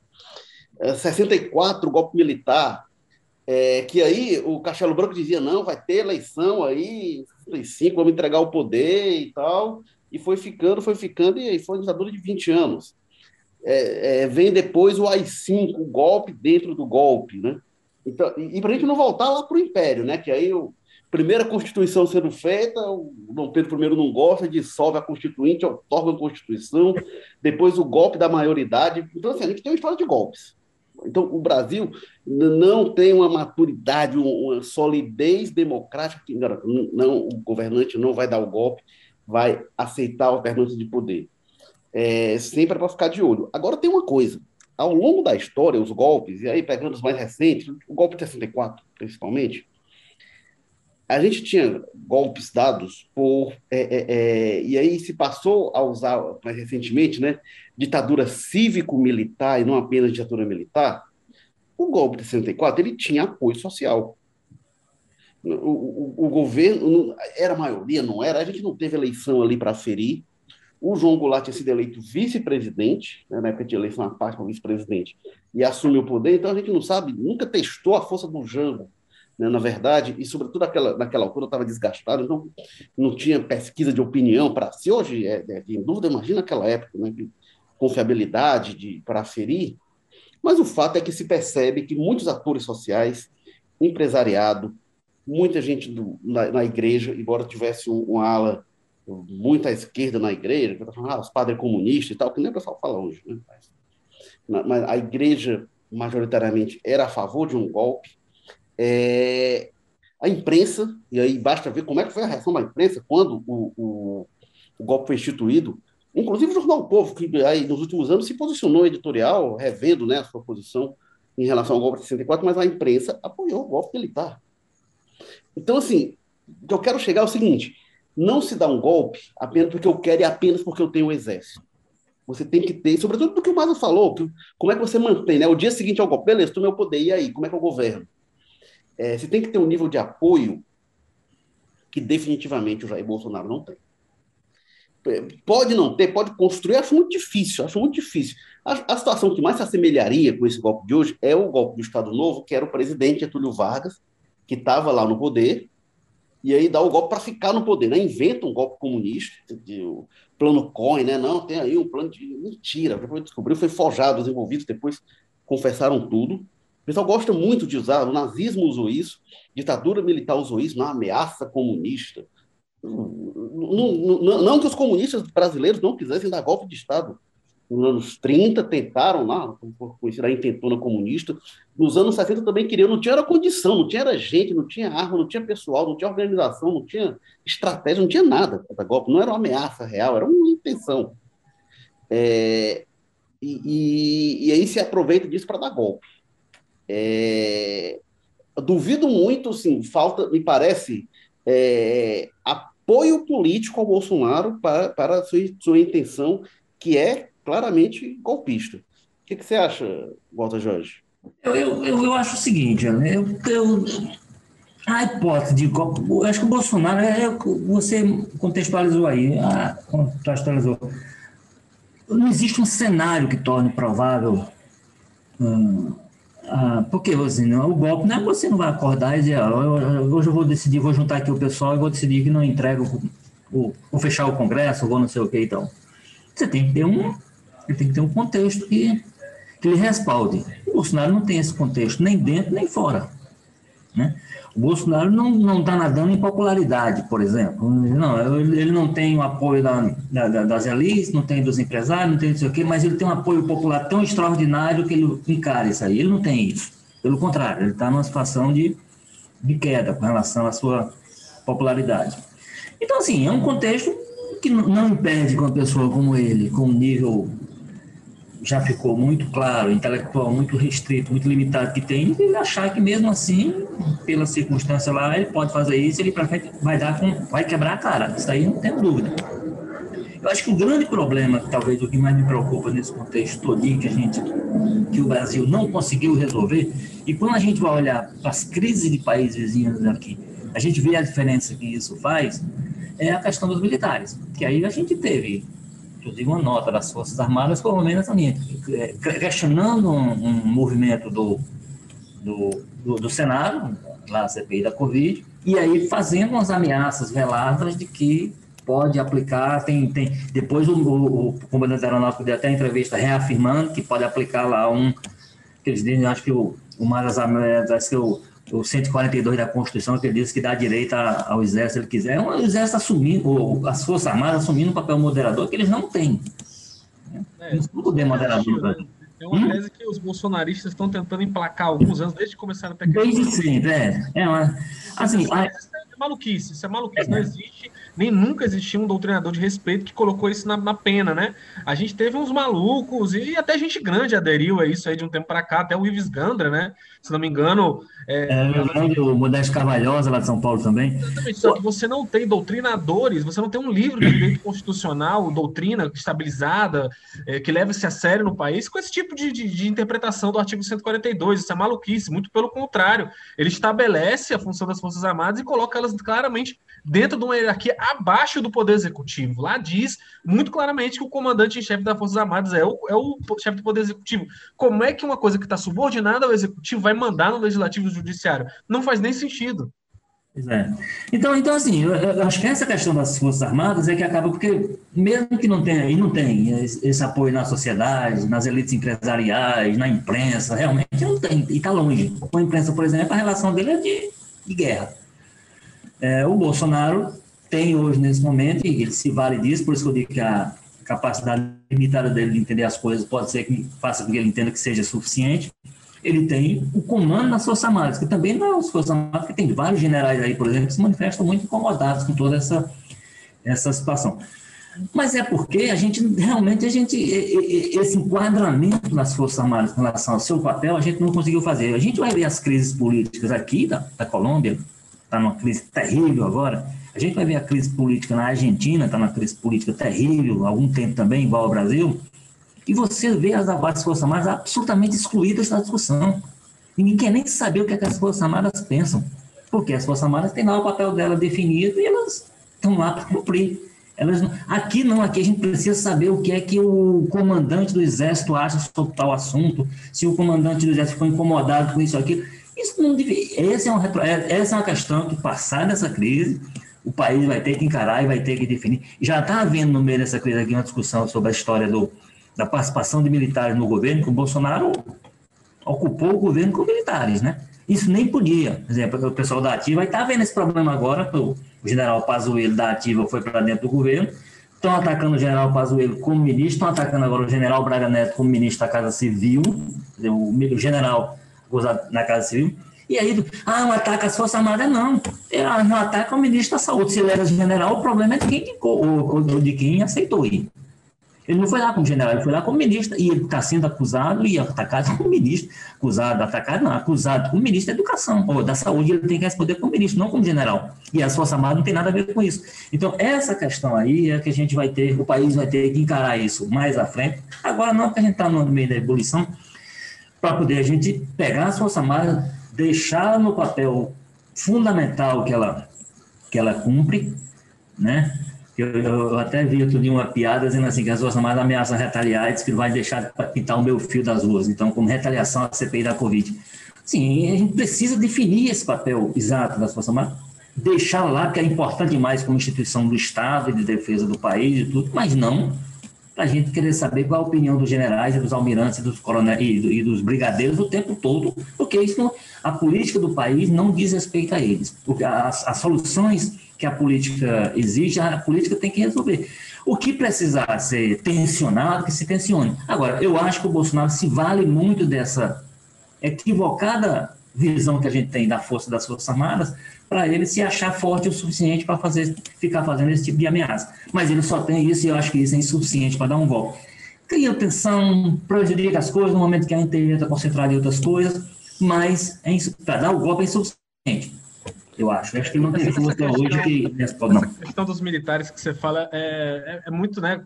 É, 64, golpe militar, é, que aí o Castelo Branco dizia, não, vai ter eleição aí, 65, vamos entregar o poder e tal, e foi ficando, foi ficando, e aí foi uma ditadura de 20 anos. É, é, vem depois o AI-5, o golpe dentro do golpe, né? Então, e, para a gente não voltar lá para o Império, né? Que aí o primeira Constituição sendo feita, o Dom Pedro I não gosta, dissolve a Constituinte, otorga a Constituição, depois o golpe da maioridade. Então, assim, a gente tem uma história de golpes. Então, o Brasil não tem uma maturidade, uma solidez democrática que não, o governante não vai dar o golpe, vai aceitar a alternância de poder. É, sempre é para ficar de olho. Agora, tem uma coisa: ao longo da história, os golpes, e aí pegando os mais recentes, o golpe de 64, principalmente, a gente tinha golpes dados por. É, é, é, e aí se passou a usar, mais recentemente, né, ditadura cívico-militar e não apenas ditadura militar. O golpe de 64 ele tinha apoio social. O, o, o governo era maioria, não era? A gente não teve eleição ali para ferir. O João Goulart tinha sido eleito vice-presidente, né, na época de eleição a parte para vice-presidente, e assumiu o poder, então a gente não sabe, nunca testou a força do Jango, né, na verdade, e sobretudo naquela, naquela altura estava desgastado, então não tinha pesquisa de opinião para. Se hoje é, é em dúvida, imagina aquela época, né, de confiabilidade de, para aferir, mas o fato é que se percebe que muitos atores sociais, empresariado, muita gente do, na, na, igreja, embora tivesse um, um ala muita esquerda na igreja, que falando, ah, os padres comunistas e tal, que nem o pessoal fala hoje. Né? Mas a igreja, majoritariamente, era a favor de um golpe. É, a imprensa, e aí basta ver como é que foi a reação da imprensa quando o, o, o golpe foi instituído, inclusive o Jornal o Povo, que aí, nos últimos anos se posicionou editorial, revendo né, a sua posição em relação ao golpe de 64, mas a imprensa apoiou o golpe militar. Então, assim, o que eu quero chegar é o seguinte: não se dá um golpe apenas porque eu quero e apenas porque eu tenho o um exército. Você tem que ter, sobretudo do que o Mazo falou, que, como é que você mantém, né? O dia seguinte ao golpe, beleza, tu meu poder, e aí, como é que eu governo? É, você tem que ter um nível de apoio que definitivamente o Jair Bolsonaro não tem. pode não ter, pode construir, acho muito difícil, acho muito difícil. A, a, situação que mais se assemelharia com esse golpe de hoje é o golpe do Estado Novo, que era o presidente Getúlio Vargas, que estava lá no poder, e aí dá o golpe para ficar no poder, né? Inventa um golpe comunista, de, o plano Coin, né? Não, tem aí um plano de mentira. Depois descobriu, foi forjado, os envolvidos depois confessaram tudo. O pessoal gosta muito de usar, o nazismo usou isso, ditadura militar usou isso, na ameaça comunista. Não, não, não, que os comunistas brasileiros não quisessem dar golpe de Estado. Nos anos 30 tentaram lá, conhecida a intentona comunista. Nos anos 60 também queriam, não tinha era condição, não tinha era gente, não tinha arma, não tinha pessoal, não tinha organização, não tinha estratégia, não tinha nada para golpe. Não era uma ameaça real, era uma intenção. É, e, e, e, aí se aproveita disso para dar golpe. É, duvido muito, sim, falta, me parece, é, apoio político ao Bolsonaro para, para sua, sua intenção, que é claramente golpista. O que, que você acha, Walter Jorge? Eu, eu, eu, acho o seguinte, eu, eu, a hipótese de golpe, eu acho que o Bolsonaro, é, é você contextualizou aí, ah, contextualizou. Não existe um cenário que torne provável. Hum, ah, porque assim, não, o golpe não é você não vai acordar e dizer, ah, hoje eu vou decidir, vou juntar aqui o pessoal e vou decidir que não entrego, o, vou fechar o Congresso, vou não sei o que então. Você tem que ter um, ele tem que ter um contexto que, que lhe respalde. O Bolsonaro não tem esse contexto, nem dentro nem fora. Né? O Bolsonaro não está nadando em popularidade, por exemplo. Não, ele não tem o apoio da, da, das elites, não tem dos empresários, não tem não sei o quê, mas ele tem um apoio popular tão extraordinário que ele encara isso aí. Ele não tem isso. Pelo contrário, ele está numa situação de, de queda com relação à sua popularidade. Então, assim, é um contexto que não impede que uma pessoa como ele, com um nível já ficou muito claro, intelectual muito restrito, muito limitado que tem, ele achar que mesmo assim, pela circunstância lá, ele pode fazer isso, ele vai dar com, vai quebrar a cara. Isso aí não tem dúvida. Eu acho que o grande problema, talvez o que mais me preocupa nesse contexto todinho que a gente, que o Brasil não conseguiu resolver, e quando a gente vai olhar para as crises de países vizinhos aqui, a gente vê a diferença que isso faz, é a questão dos militares, que aí a gente teve inclusive uma nota das Forças Armadas, pelo menos também, é, questionando um, um movimento do, do, do, do, Senado, lá a CPI da Covid, e aí fazendo umas ameaças veladas de que pode aplicar, tem, tem depois o, o, o comandante aeronáutico deu até entrevista reafirmando que pode aplicar lá um, que eles dizem, acho que o, uma das ameaças que o o 142 da Constituição, que ele diz que dá direito ao Exército se ele quiser, o Exército assumindo, ou as Forças Armadas assumindo um papel moderador que eles não têm. É, não poder moderador. É uma hum? tese que os bolsonaristas estão tentando emplacar há alguns anos, desde que começaram a pegar. Desde sempre, é. é uma, assim, isso, é maluquice, isso é maluquice. É. Não existe nem nunca existiu um doutrinador de respeito que colocou isso na, na, pena, né? A gente teve uns malucos e até gente grande aderiu a isso aí de um tempo para cá, até o Ives Gandra, né? Se não me engano. É, é o Modesto Carvalhosa lá de São Paulo também. Exatamente, só que você não tem doutrinadores, você não tem um livro de direito constitucional, doutrina estabilizada, é, que leva-se a sério no país, com esse tipo de, de, de interpretação do artigo 142. Isso é maluquice, muito pelo contrário. Ele estabelece a função das Forças Armadas e coloca elas claramente dentro de uma hierarquia abaixo do Poder Executivo. Lá diz muito claramente que o comandante em chefe das Forças Armadas é o, é o chefe do Poder Executivo. Como é que uma coisa que está subordinada ao Executivo vai mandar no Legislativo e Judiciário? Não faz nem sentido. É. Então, então, assim, eu, eu, acho que essa questão das Forças Armadas é que acaba porque, mesmo que não tenha, e não tem esse apoio na sociedade, nas elites empresariais, na imprensa, realmente não tem, e está longe. Com a imprensa, por exemplo, a relação dele é de, de guerra. É, o Bolsonaro tem hoje, nesse momento, e ele se vale disso, por isso que eu digo que a capacidade limitada dele de entender as coisas pode ser que faça com que ele entenda que seja suficiente. Ele tem o comando das Forças Armadas, que também não é as Forças Armadas, que tem vários generais aí, por exemplo, que se manifestam muito incomodados com toda essa, essa situação. Mas é porque a gente realmente a gente esse enquadramento das Forças Armadas com relação ao seu papel a gente não conseguiu fazer. A gente vai ver as crises políticas aqui da, da Colômbia, está numa crise terrível agora. A gente vai ver a crise política na Argentina, está numa crise política terrível, há algum tempo também, igual ao Brasil. E você vê as, as Forças Armadas absolutamente excluídas da discussão. Ninguém quer nem saber o que, é que as Forças Armadas pensam. Porque as Forças Armadas têm lá o papel dela definido e elas estão lá para cumprir. Elas não... Aqui não, aqui a gente precisa saber o que é que o comandante do exército acha sobre tal assunto, se o comandante do exército ficou incomodado com isso ou aquilo. Isso não deve... essa, é retro... É, essa é uma questão que, passar dessa crise, o país vai ter que encarar e vai ter que definir. Já está havendo no meio dessa crise aqui uma discussão sobre a história do, da participação de militares no governo, que o Bolsonaro ocupou o governo com militares, né? Isso nem podia. Por exemplo, o pessoal da Ativa está vendo esse problema agora, o general Pazuello da Ativa foi para dentro do governo, estão atacando o general Pazuello como ministro, estão atacando agora o general Braga Neto como ministro da Casa Civil, o general na Casa Civil, e aí, ah, um ataque às Forças Armadas, não. É, um ataque ao ministro da Saúde. Se ele era general, o problema é de quem, de quem aceitou ir. Ele não foi lá como general, ele foi lá como ministro, e ele está sendo acusado e atacado como ministro. Acusado, atacado, não, acusado como ministro da Educação, ou da Saúde, ele tem que responder como ministro, não como general. E as Forças Armadas não tem nada a ver com isso. Então, essa questão aí é que a gente vai ter, o país vai ter que encarar isso mais à frente. Agora, não que a gente está no meio da ebulição, para poder a gente pegar as Forças Armadas, deixar no papel fundamental que ela, que ela cumpre, né? Eu, eu, até vi outro dia uma piada dizendo assim que as Forças Armadas ameaçam retaliar e diz que vai deixar para pintar o meu fio das ruas. Então, como retaliação à CPI da Covid. Sim, a gente precisa definir esse papel exato das Forças Armadas, deixar lá que é importante demais como instituição do Estado e de defesa do país e tudo, mas não para a gente querer saber qual a opinião dos generais e dos almirantes dos coronéis e, dos brigadeiros o tempo todo, porque isso não, a política do país não diz respeito a eles. As, as soluções que a política exige, a política tem que resolver. O que precisar ser tensionado, que se tensione. Agora, eu acho que o Bolsonaro se vale muito dessa equivocada visão que a gente tem da força das Forças Armadas para ele se achar forte o suficiente para fazer, ficar fazendo esse tipo de ameaça. Mas ele só tem isso e eu acho que isso é insuficiente para dar um golpe. Cria tensão, prejudica as coisas no momento que a gente está concentrado em outras coisas, mas é para dar o golpe é insuficiente. Eu acho. Acho que não tem força hoje que responde. Essa questão dos militares que você fala é, é, é muito né,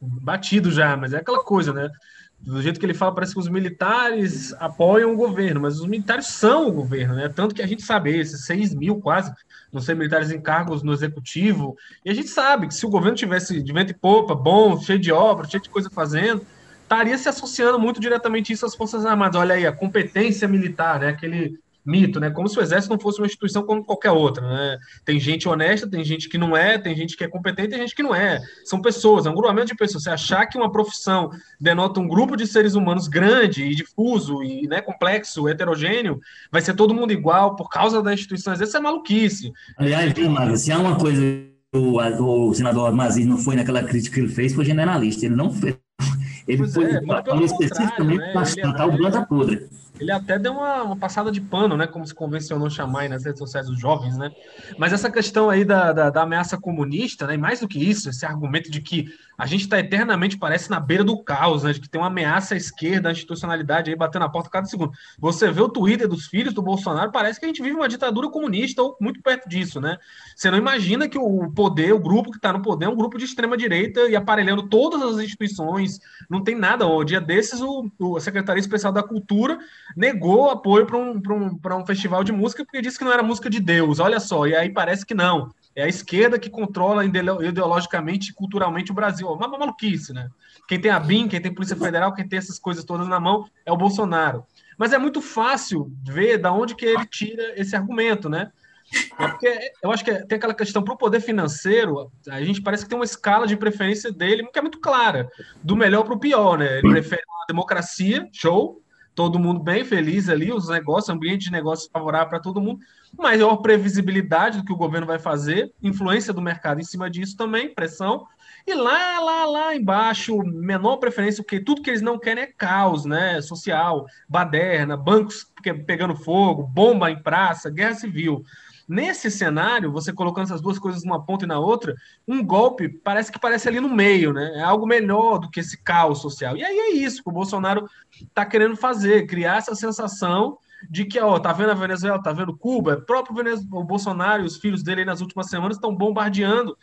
batido já, mas é aquela coisa, né? do jeito que ele fala, parece que os militares apoiam o governo, mas os militares são o governo, né? Tanto que a gente sabe, esses 6 mil quase, não sei, militares em cargos no executivo, e a gente sabe que se o governo tivesse de vento e popa, bom, cheio de obra, cheio de coisa fazendo, estaria se associando muito diretamente isso às Forças Armadas. Olha aí, a competência militar, né? Aquele mito, né? Como se o exército não fosse uma instituição como qualquer outra, né? Tem gente honesta, tem gente que não é, tem gente que é competente, tem gente que não é. São pessoas, é um grupamento de pessoas. Você achar que uma profissão denota um grupo de seres humanos grande e difuso e né, complexo, heterogêneo, vai ser todo mundo igual por causa da instituição. Isso é maluquice. Aliás, se há uma coisa o, o senador Mazis não foi naquela crítica que ele fez, foi generalista. Ele não fez. Ele pois foi é, especificamente né? para tratar o planta podre. Ele até deu uma, uma, passada de pano, né? Como se convencionou chamar aí nas redes sociais os jovens, né? Mas essa questão aí da, da, da ameaça comunista, né? E mais do que isso, esse argumento de que a gente está eternamente, parece, na beira do caos, né? De que tem uma ameaça à esquerda, à institucionalidade aí batendo na porta cada segundo. Você vê o Twitter dos filhos do Bolsonaro, parece que a gente vive uma ditadura comunista ou muito perto disso, né? Você não imagina que o poder, o grupo que está no poder é um grupo de extrema-direita e aparelhando todas as instituições, não tem nada. O dia desses, o, o a Secretaria Especial da Cultura negou apoio para um, um, um festival de música porque disse que não era música de Deus. Olha só, e aí parece que não. É a esquerda que controla ideologicamente e culturalmente o Brasil. Uma maluquice, né? Quem tem a BIM, quem tem Polícia Federal, quem tem essas coisas todas na mão é o Bolsonaro. Mas é muito fácil ver da onde que ele tira esse argumento, né? É porque eu acho que tem aquela questão para o poder financeiro, a gente parece que tem uma escala de preferência dele que é muito clara, do melhor para o pior, né? Ele prefere uma democracia, show, todo mundo bem feliz ali, os negócios, ambiente de negócios favorável para todo mundo, maior previsibilidade do que o governo vai fazer, influência do mercado em cima disso também, pressão, e lá, lá, lá embaixo, menor preferência, porque tudo que eles não querem é caos, né? Social, baderna, bancos pegando fogo, bomba em praça, guerra civil. Nesse cenário, você colocando essas duas coisas numa ponta e na outra, um golpe parece que parece ali no meio, né? É algo melhor do que esse caos social. E aí é isso que o Bolsonaro está querendo fazer, criar essa sensação de que, ó, tá vendo a Venezuela, tá vendo Cuba, o próprio Venezuela, o Bolsonaro e os filhos dele nas últimas semanas estão bombardeando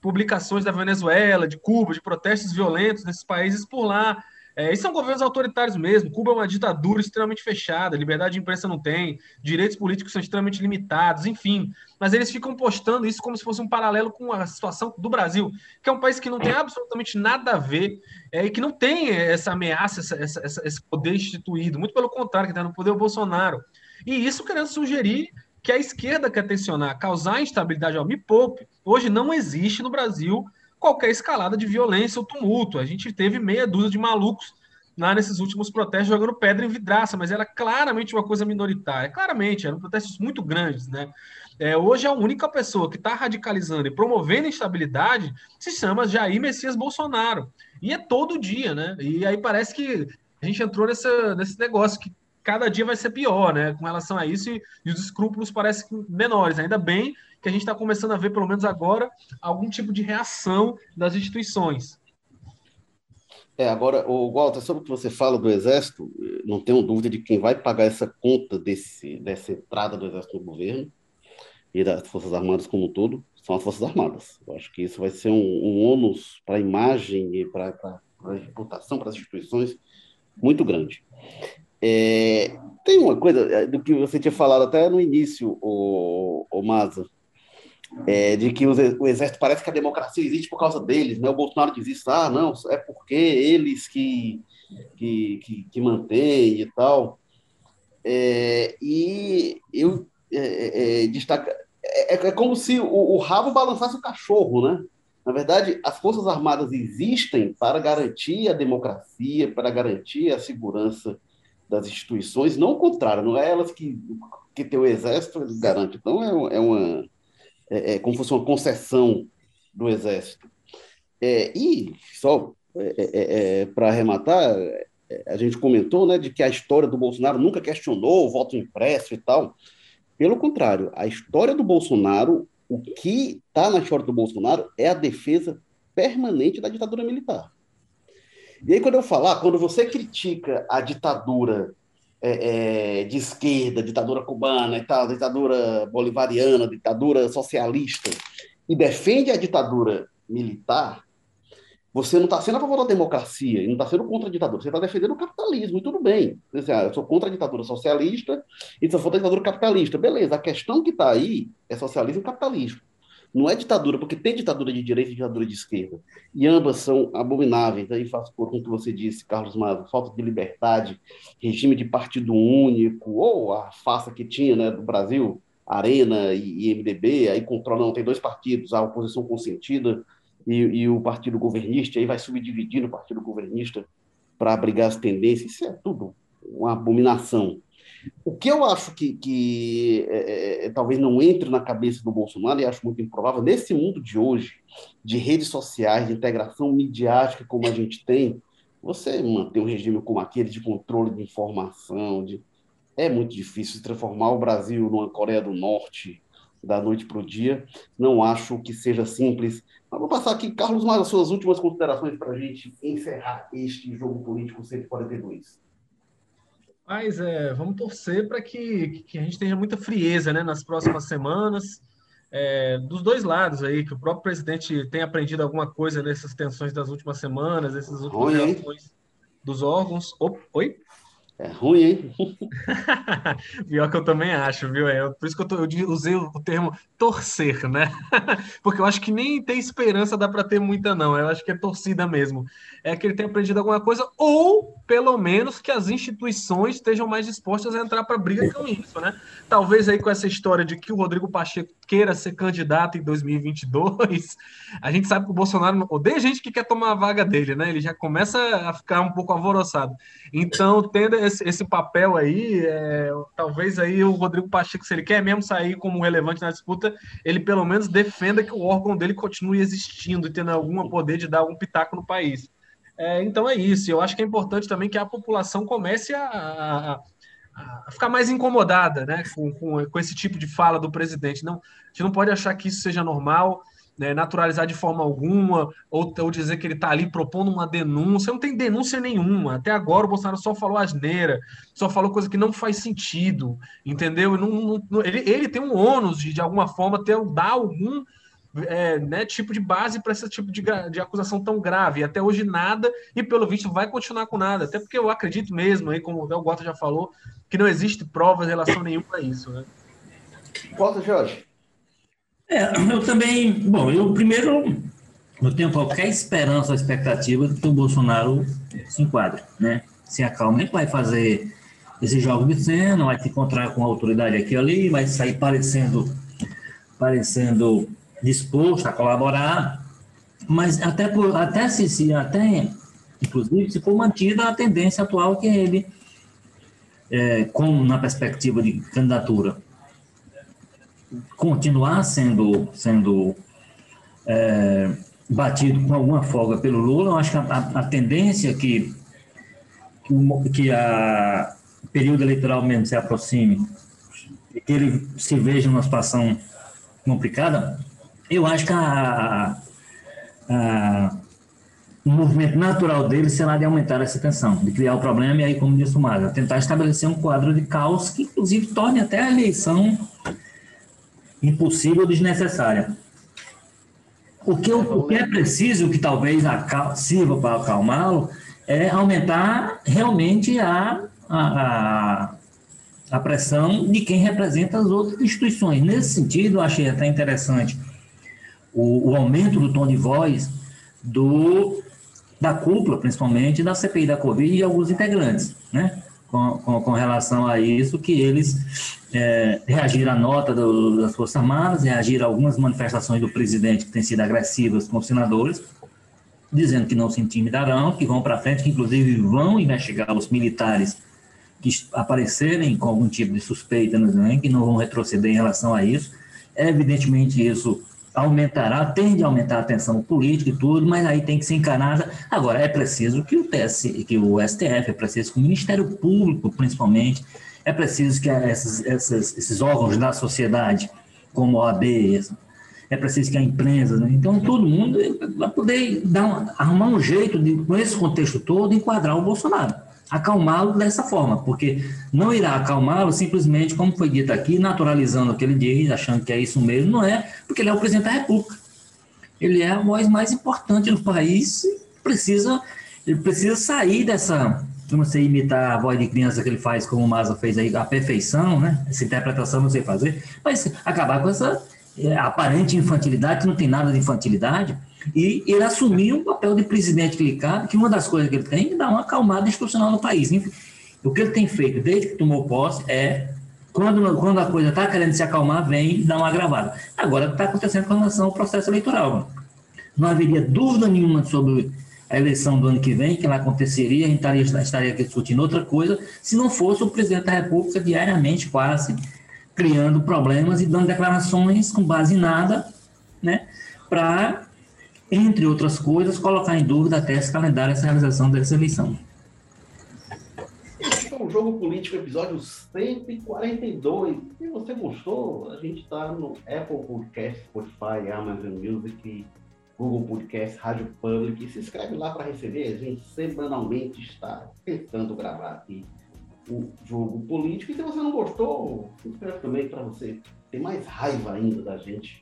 publicações da Venezuela, de Cuba, de protestos violentos nesses países por lá. É, e são governos autoritários mesmo. Cuba é uma ditadura extremamente fechada, liberdade de imprensa não tem, direitos políticos são extremamente limitados, enfim. Mas eles ficam postando isso como se fosse um paralelo com a situação do Brasil, que é um país que não tem absolutamente nada a ver é, e que não tem essa ameaça, essa, essa, esse poder instituído. Muito pelo contrário, que está no poder o Bolsonaro. E isso querendo sugerir que a esquerda quer tensionar, causar instabilidade. Ó, me poupe. Hoje não existe no Brasil qualquer escalada de violência ou tumulto. A gente teve meia dúzia de malucos lá nesses últimos protestos jogando pedra em vidraça, mas era claramente uma coisa minoritária. Claramente, eram protestos muito grandes, né? É, hoje a única pessoa que está radicalizando e promovendo instabilidade se chama Jair Messias Bolsonaro. E é todo dia, né? E aí parece que a gente entrou nessa, nesse negócio que cada dia vai ser pior, né? Com relação a isso, e, e os escrúpulos parecem menores. Ainda bem que a gente está começando a ver, pelo menos agora, algum tipo de reação das instituições. É, agora, o Walter, sobre o que você fala do Exército, não tenho dúvida de quem vai pagar essa conta desse, dessa entrada do Exército no governo e das Forças Armadas como um todo, são as Forças Armadas. Eu acho que isso vai ser um, um ônus para a imagem e para a reputação, para as instituições, muito grande. É, tem uma coisa é, do que você tinha falado até no início, o, o Maza, é, de que o exército parece que a democracia existe por causa deles, né? O Bolsonaro diz isso, ah, não, é porque eles que, que, que, que mantêm e tal. É, e eu é, é, é destaco, é, é, como se o, o, rabo balançasse o cachorro, né? Na verdade, as Forças Armadas existem para garantir a democracia, para garantir a segurança das instituições, não o contrário, não é elas que, que tem o exército, eles garantem. Então, é, é uma é, é, como fosse uma concessão do Exército. É, e, só é, é para arrematar, a gente comentou né, de que a história do Bolsonaro nunca questionou o voto impresso e tal. Pelo contrário, a história do Bolsonaro, o que está na história do Bolsonaro é a defesa permanente da ditadura militar. E aí, quando eu falar, quando você critica a ditadura é, é, de esquerda, ditadura cubana e tal, ditadura bolivariana, ditadura socialista, e defende a ditadura militar, você não está sendo a favor da democracia, não está sendo contra a ditadura, você está defendendo o capitalismo, e tudo bem. Você, ah, eu sou contra a ditadura socialista e sou a favor da ditadura capitalista. Beleza, a questão que está aí é socialismo e capitalismo. Não é ditadura, porque tem ditadura de direita e ditadura de esquerda. E ambas são abomináveis. Aí faço por com o que você disse, Carlos Mazo, falta de liberdade, regime de partido único, ou a farsa que tinha né, do Brasil, Arena e, MDB, aí controla, não, tem dois partidos, a oposição consentida e, e o partido governista, aí vai subdividir o partido governista para abrigar as tendências. Isso é tudo uma abominação. O que eu acho que, que é, é, é, talvez não entre na cabeça do Bolsonaro, e acho muito improvável, nesse mundo de hoje, de redes sociais, de integração midiática como a gente tem, você manter um regime como aquele de controle de informação, de... é muito difícil transformar o Brasil numa Coreia do Norte da noite para o dia. Não acho que seja simples. Mas vou passar aqui, Carlos, mais as suas últimas considerações para a gente encerrar este jogo político 142. Mas é, vamos torcer para que, que a gente tenha muita frieza né, nas próximas semanas, é, dos dois lados aí, que o próprio presidente tenha aprendido alguma coisa nessas tensões das últimas semanas, essas últimas reações dos órgãos. Oi? É ruim, hein? Pior que eu também acho, viu? É, por isso que eu, tô, eu usei o termo torcer, né? Porque eu acho que nem tem esperança, dá para ter muita, não. Eu acho que é torcida mesmo. É que ele tenha aprendido alguma coisa, ou pelo menos que as instituições estejam mais dispostas a entrar para briga com isso, né? Talvez aí com essa história de que o Rodrigo Pacheco queira ser candidato em 2022, a gente sabe que o Bolsonaro odeia gente que quer tomar a vaga dele, né? Ele já começa a ficar um pouco alvoroçado. Então, tendo esse papel aí, é, talvez aí o Rodrigo Pacheco, se ele quer mesmo sair como relevante na disputa, ele pelo menos defenda que o órgão dele continue existindo e tendo algum poder de dar algum pitaco no país. É, então é isso. Eu acho que é importante também que a população comece a, a, a ficar mais incomodada né, com, com, com, esse tipo de fala do presidente. Não, a gente não pode achar que isso seja normal né, naturalizar de forma alguma, ou, ou dizer que ele está ali propondo uma denúncia. Não tem denúncia nenhuma. Até agora o Bolsonaro só falou asneira, só falou coisa que não faz sentido, entendeu? Não, não, ele, ele tem um ônus de, de alguma forma, ter, dar algum é, né, tipo de base para esse tipo de, de acusação tão grave. E até hoje nada, e pelo visto vai continuar com nada. Até porque eu acredito mesmo, aí, como o Gota já falou, que não existe provas em relação nenhuma a isso. Né? Gota, Jorge. É, eu também. Bom, eu primeiro eu tenho qualquer esperança ou expectativa de que o Bolsonaro se enquadre, né? Se acalme, vai fazer esse jogo de cena, vai se encontrar com a autoridade aqui ali, vai sair parecendo, parecendo disposto a colaborar, mas até, por, até se, se até, inclusive, se for mantida a tendência atual que ele, é, com, na perspectiva de candidatura, continuar sendo, sendo é, batido com alguma folga pelo Lula, eu acho que a, a, tendência que, que, que a o período eleitoral mesmo se aproxime e que ele se veja numa situação complicada, eu acho que a, a, o movimento natural dele será de aumentar essa tensão, de criar o problema e aí, como disse o Mário, tentar estabelecer um quadro de caos que, inclusive, torne até a eleição impossível, desnecessária. O que, o que é preciso, que talvez sirva para acalmá-lo, é aumentar realmente a, a, a, pressão de quem representa as outras instituições. Nesse sentido, eu achei até interessante o, o aumento do tom de voz do, da cúpula, principalmente, da CPI da Covid e alguns integrantes, né? Com, com, com relação a isso, que eles é, reagiram à nota do, das Forças Armadas, reagiram a algumas manifestações do presidente que têm sido agressivas com os senadores, dizendo que não se intimidarão, que vão para frente, que inclusive vão investigar os militares que aparecerem com algum tipo de suspeita, né, que não vão retroceder em relação a isso. Evidentemente, isso aumentará, tende a aumentar a tensão política e tudo, mas aí tem que ser encarada. Agora, é preciso que o, TS, que o STF, é preciso que o Ministério Público, principalmente, é preciso que esses, esses, esses órgãos da sociedade, como a OAB, é preciso que a imprensa, né? então todo mundo vai poder dar um, arrumar um jeito, de, com esse contexto todo, enquadrar o Bolsonaro acalmá-lo dessa forma, porque não irá acalmá-lo simplesmente, como foi dito aqui, naturalizando o que ele diz, achando que é isso mesmo, não é, porque ele é o presidente da República. Ele é a voz mais importante do país, precisa, ele precisa sair dessa, não sei imitar a voz de criança que ele faz, como o Maza fez aí, a perfeição, né? Essa interpretação não sei fazer, mas acabar com essa é, aparente infantilidade, que não tem nada de infantilidade, e ele assumiu um papel de presidente clicado, que uma das coisas que ele tem é dar uma acalmada institucional no país. O que ele tem feito desde que tomou posse é, quando, quando a coisa está querendo se acalmar, vem dar uma agravada. Agora está acontecendo com relação ao processo eleitoral. Não haveria dúvida nenhuma sobre a eleição do ano que vem, que ela aconteceria, a gente estaria, estaria aqui discutindo outra coisa, se não fosse o presidente da República diariamente quase criando problemas e dando declarações com base em nada, né, para entre outras coisas, colocar em dúvida até esse calendário, essa realização dessa eleição. Este é um jogo político, episódio 142. Se você gostou, a gente está no Apple Podcast, Spotify, Amazon Music, Google Podcast, Rádio Public. Se inscreve lá para receber. A gente semanalmente está tentando gravar aqui o jogo político. E se você não gostou, se inscreve também para você ter mais raiva ainda da gente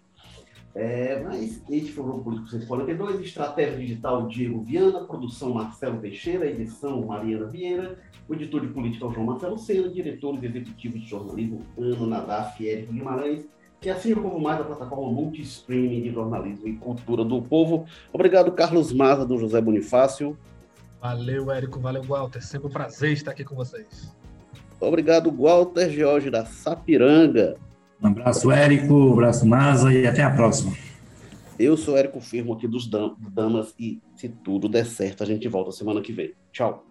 é, mas este foi o Grupo Político 142, Estratégia Digital Diego Viana, produção Marcelo Teixeira, edição Mariana Vieira, o editor de política é o João Marcelo Sena, diretores executivos de jornalismo Ano Nadaf, Érico Guimarães, que assim o povo mais da plataforma multi-streaming de jornalismo e cultura do povo. Obrigado, Carlos Maza, do José Bonifácio. Valeu, Érico, valeu, Walter. Sempre um prazer estar aqui com vocês. Obrigado, Walter Jorge, da Sapiranga. Um abraço, Érico, um abraço, Maza, e até a próxima. Eu sou Érico Firmo aqui dos Damas e se tudo der certo, a gente volta semana que vem. Tchau.